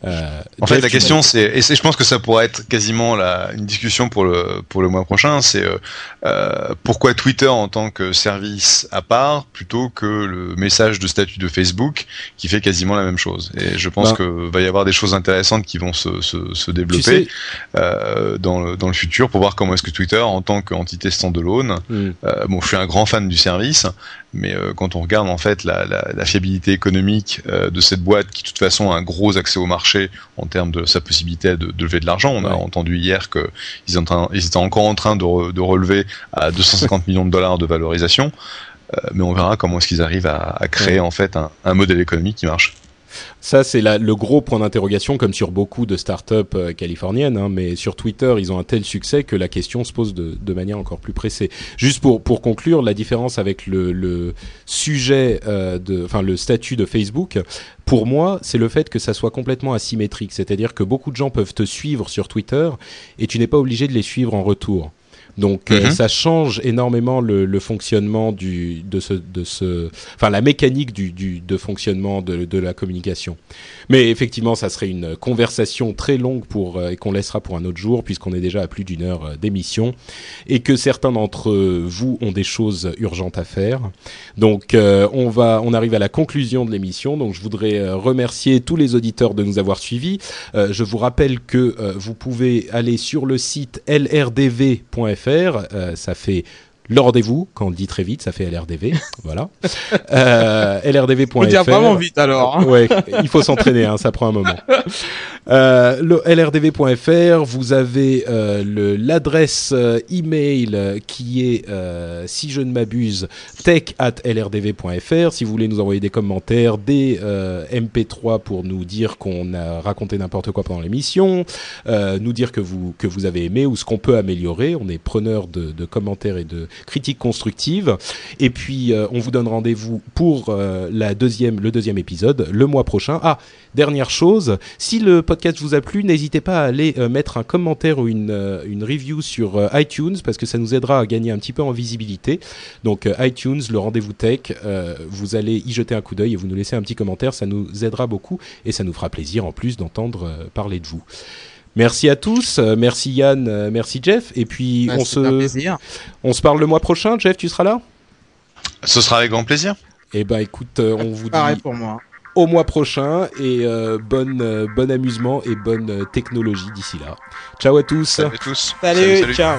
euh, en fait, la question, c'est, et je pense que ça pourrait être quasiment la, une discussion pour le pour le mois prochain, c'est euh, euh, pourquoi Twitter en tant que service à part plutôt que le message de statut de Facebook qui fait quasiment la même chose. Et je pense ben, que va y avoir des choses intéressantes qui vont se, se, se développer euh, dans le dans le futur pour voir comment est-ce que Twitter en tant qu'entité standalone. Mm. Bon, je suis un grand fan du service, mais euh, quand on regarde en fait la, la, la fiabilité économique euh, de cette boîte qui de toute façon a un gros accès au marché en termes de sa possibilité de, de lever de l'argent, on a entendu hier qu'ils ils étaient encore en train de, re, de relever à 250 millions de dollars de valorisation, euh, mais on verra comment est-ce qu'ils arrivent à, à créer en fait un, un modèle économique qui marche. Ça, c'est le gros point d'interrogation, comme sur beaucoup de startups euh, californiennes. Hein, mais sur Twitter, ils ont un tel succès que la question se pose de, manière encore plus pressée. Juste pour, conclure, la différence avec le, le sujet, euh, de, enfin le statut de Facebook, pour moi, c'est le fait que ça soit complètement asymétrique. C'est-à-dire que beaucoup de gens peuvent te suivre sur Twitter et tu n'es pas obligé de les suivre en retour. Donc euh, ça change énormément le, le, fonctionnement du de ce de ce enfin la mécanique du, du de fonctionnement de, de la communication. Mais effectivement, ça serait une conversation très longue pour euh, et qu'on laissera pour un autre jour puisqu'on est déjà à plus d'une heure euh, d'émission et que certains d'entre vous ont des choses urgentes à faire. Donc euh, on va on arrive à la conclusion de l'émission. Donc je voudrais euh, remercier tous les auditeurs de nous avoir suivis. Euh, je vous rappelle que vous pouvez aller sur le site lrdv.fr euh, ça fait le rendez-vous, quand on le dit très vite, ça fait LRDV, voilà. Euh, LRDV.fr. Faut dire vraiment vite alors. Ouais, il faut s'entraîner, hein, ça prend un moment. Euh, le LRDV.fr, vous avez euh, l'adresse euh, email qui est, euh, si je ne m'abuse, tech at LRDV.fr. Si vous voulez nous envoyer des commentaires, des euh, MP3 pour nous dire qu'on a raconté n'importe quoi pendant l'émission, nous dire que vous que vous avez aimé ou ce qu'on peut améliorer, on est preneur de, de commentaires et de critique constructive. Et puis, euh, on vous donne rendez-vous pour euh, la deuxième, le deuxième épisode le mois prochain. Ah, dernière chose, si le podcast vous a plu, n'hésitez pas à aller euh, mettre un commentaire ou une, une review sur iTunes parce que ça nous aidera à gagner un petit peu en visibilité. Donc iTunes, le rendez-vous tech, vous allez y jeter un coup d'œil et vous nous laissez un petit commentaire, ça nous aidera beaucoup et ça nous fera plaisir en plus d'entendre parler de vous. Merci à tous, merci Yann, merci Jeff, et puis bah, on se, on se parle le mois prochain. Jeff, tu seras là? Ce sera avec grand plaisir. Eh ben, écoute, on vous Pareil dit pour moi. au mois prochain et euh, bon, euh, bon amusement et bonne technologie d'ici là. Ciao à tous. Salut à tous. salut. salut. ciao.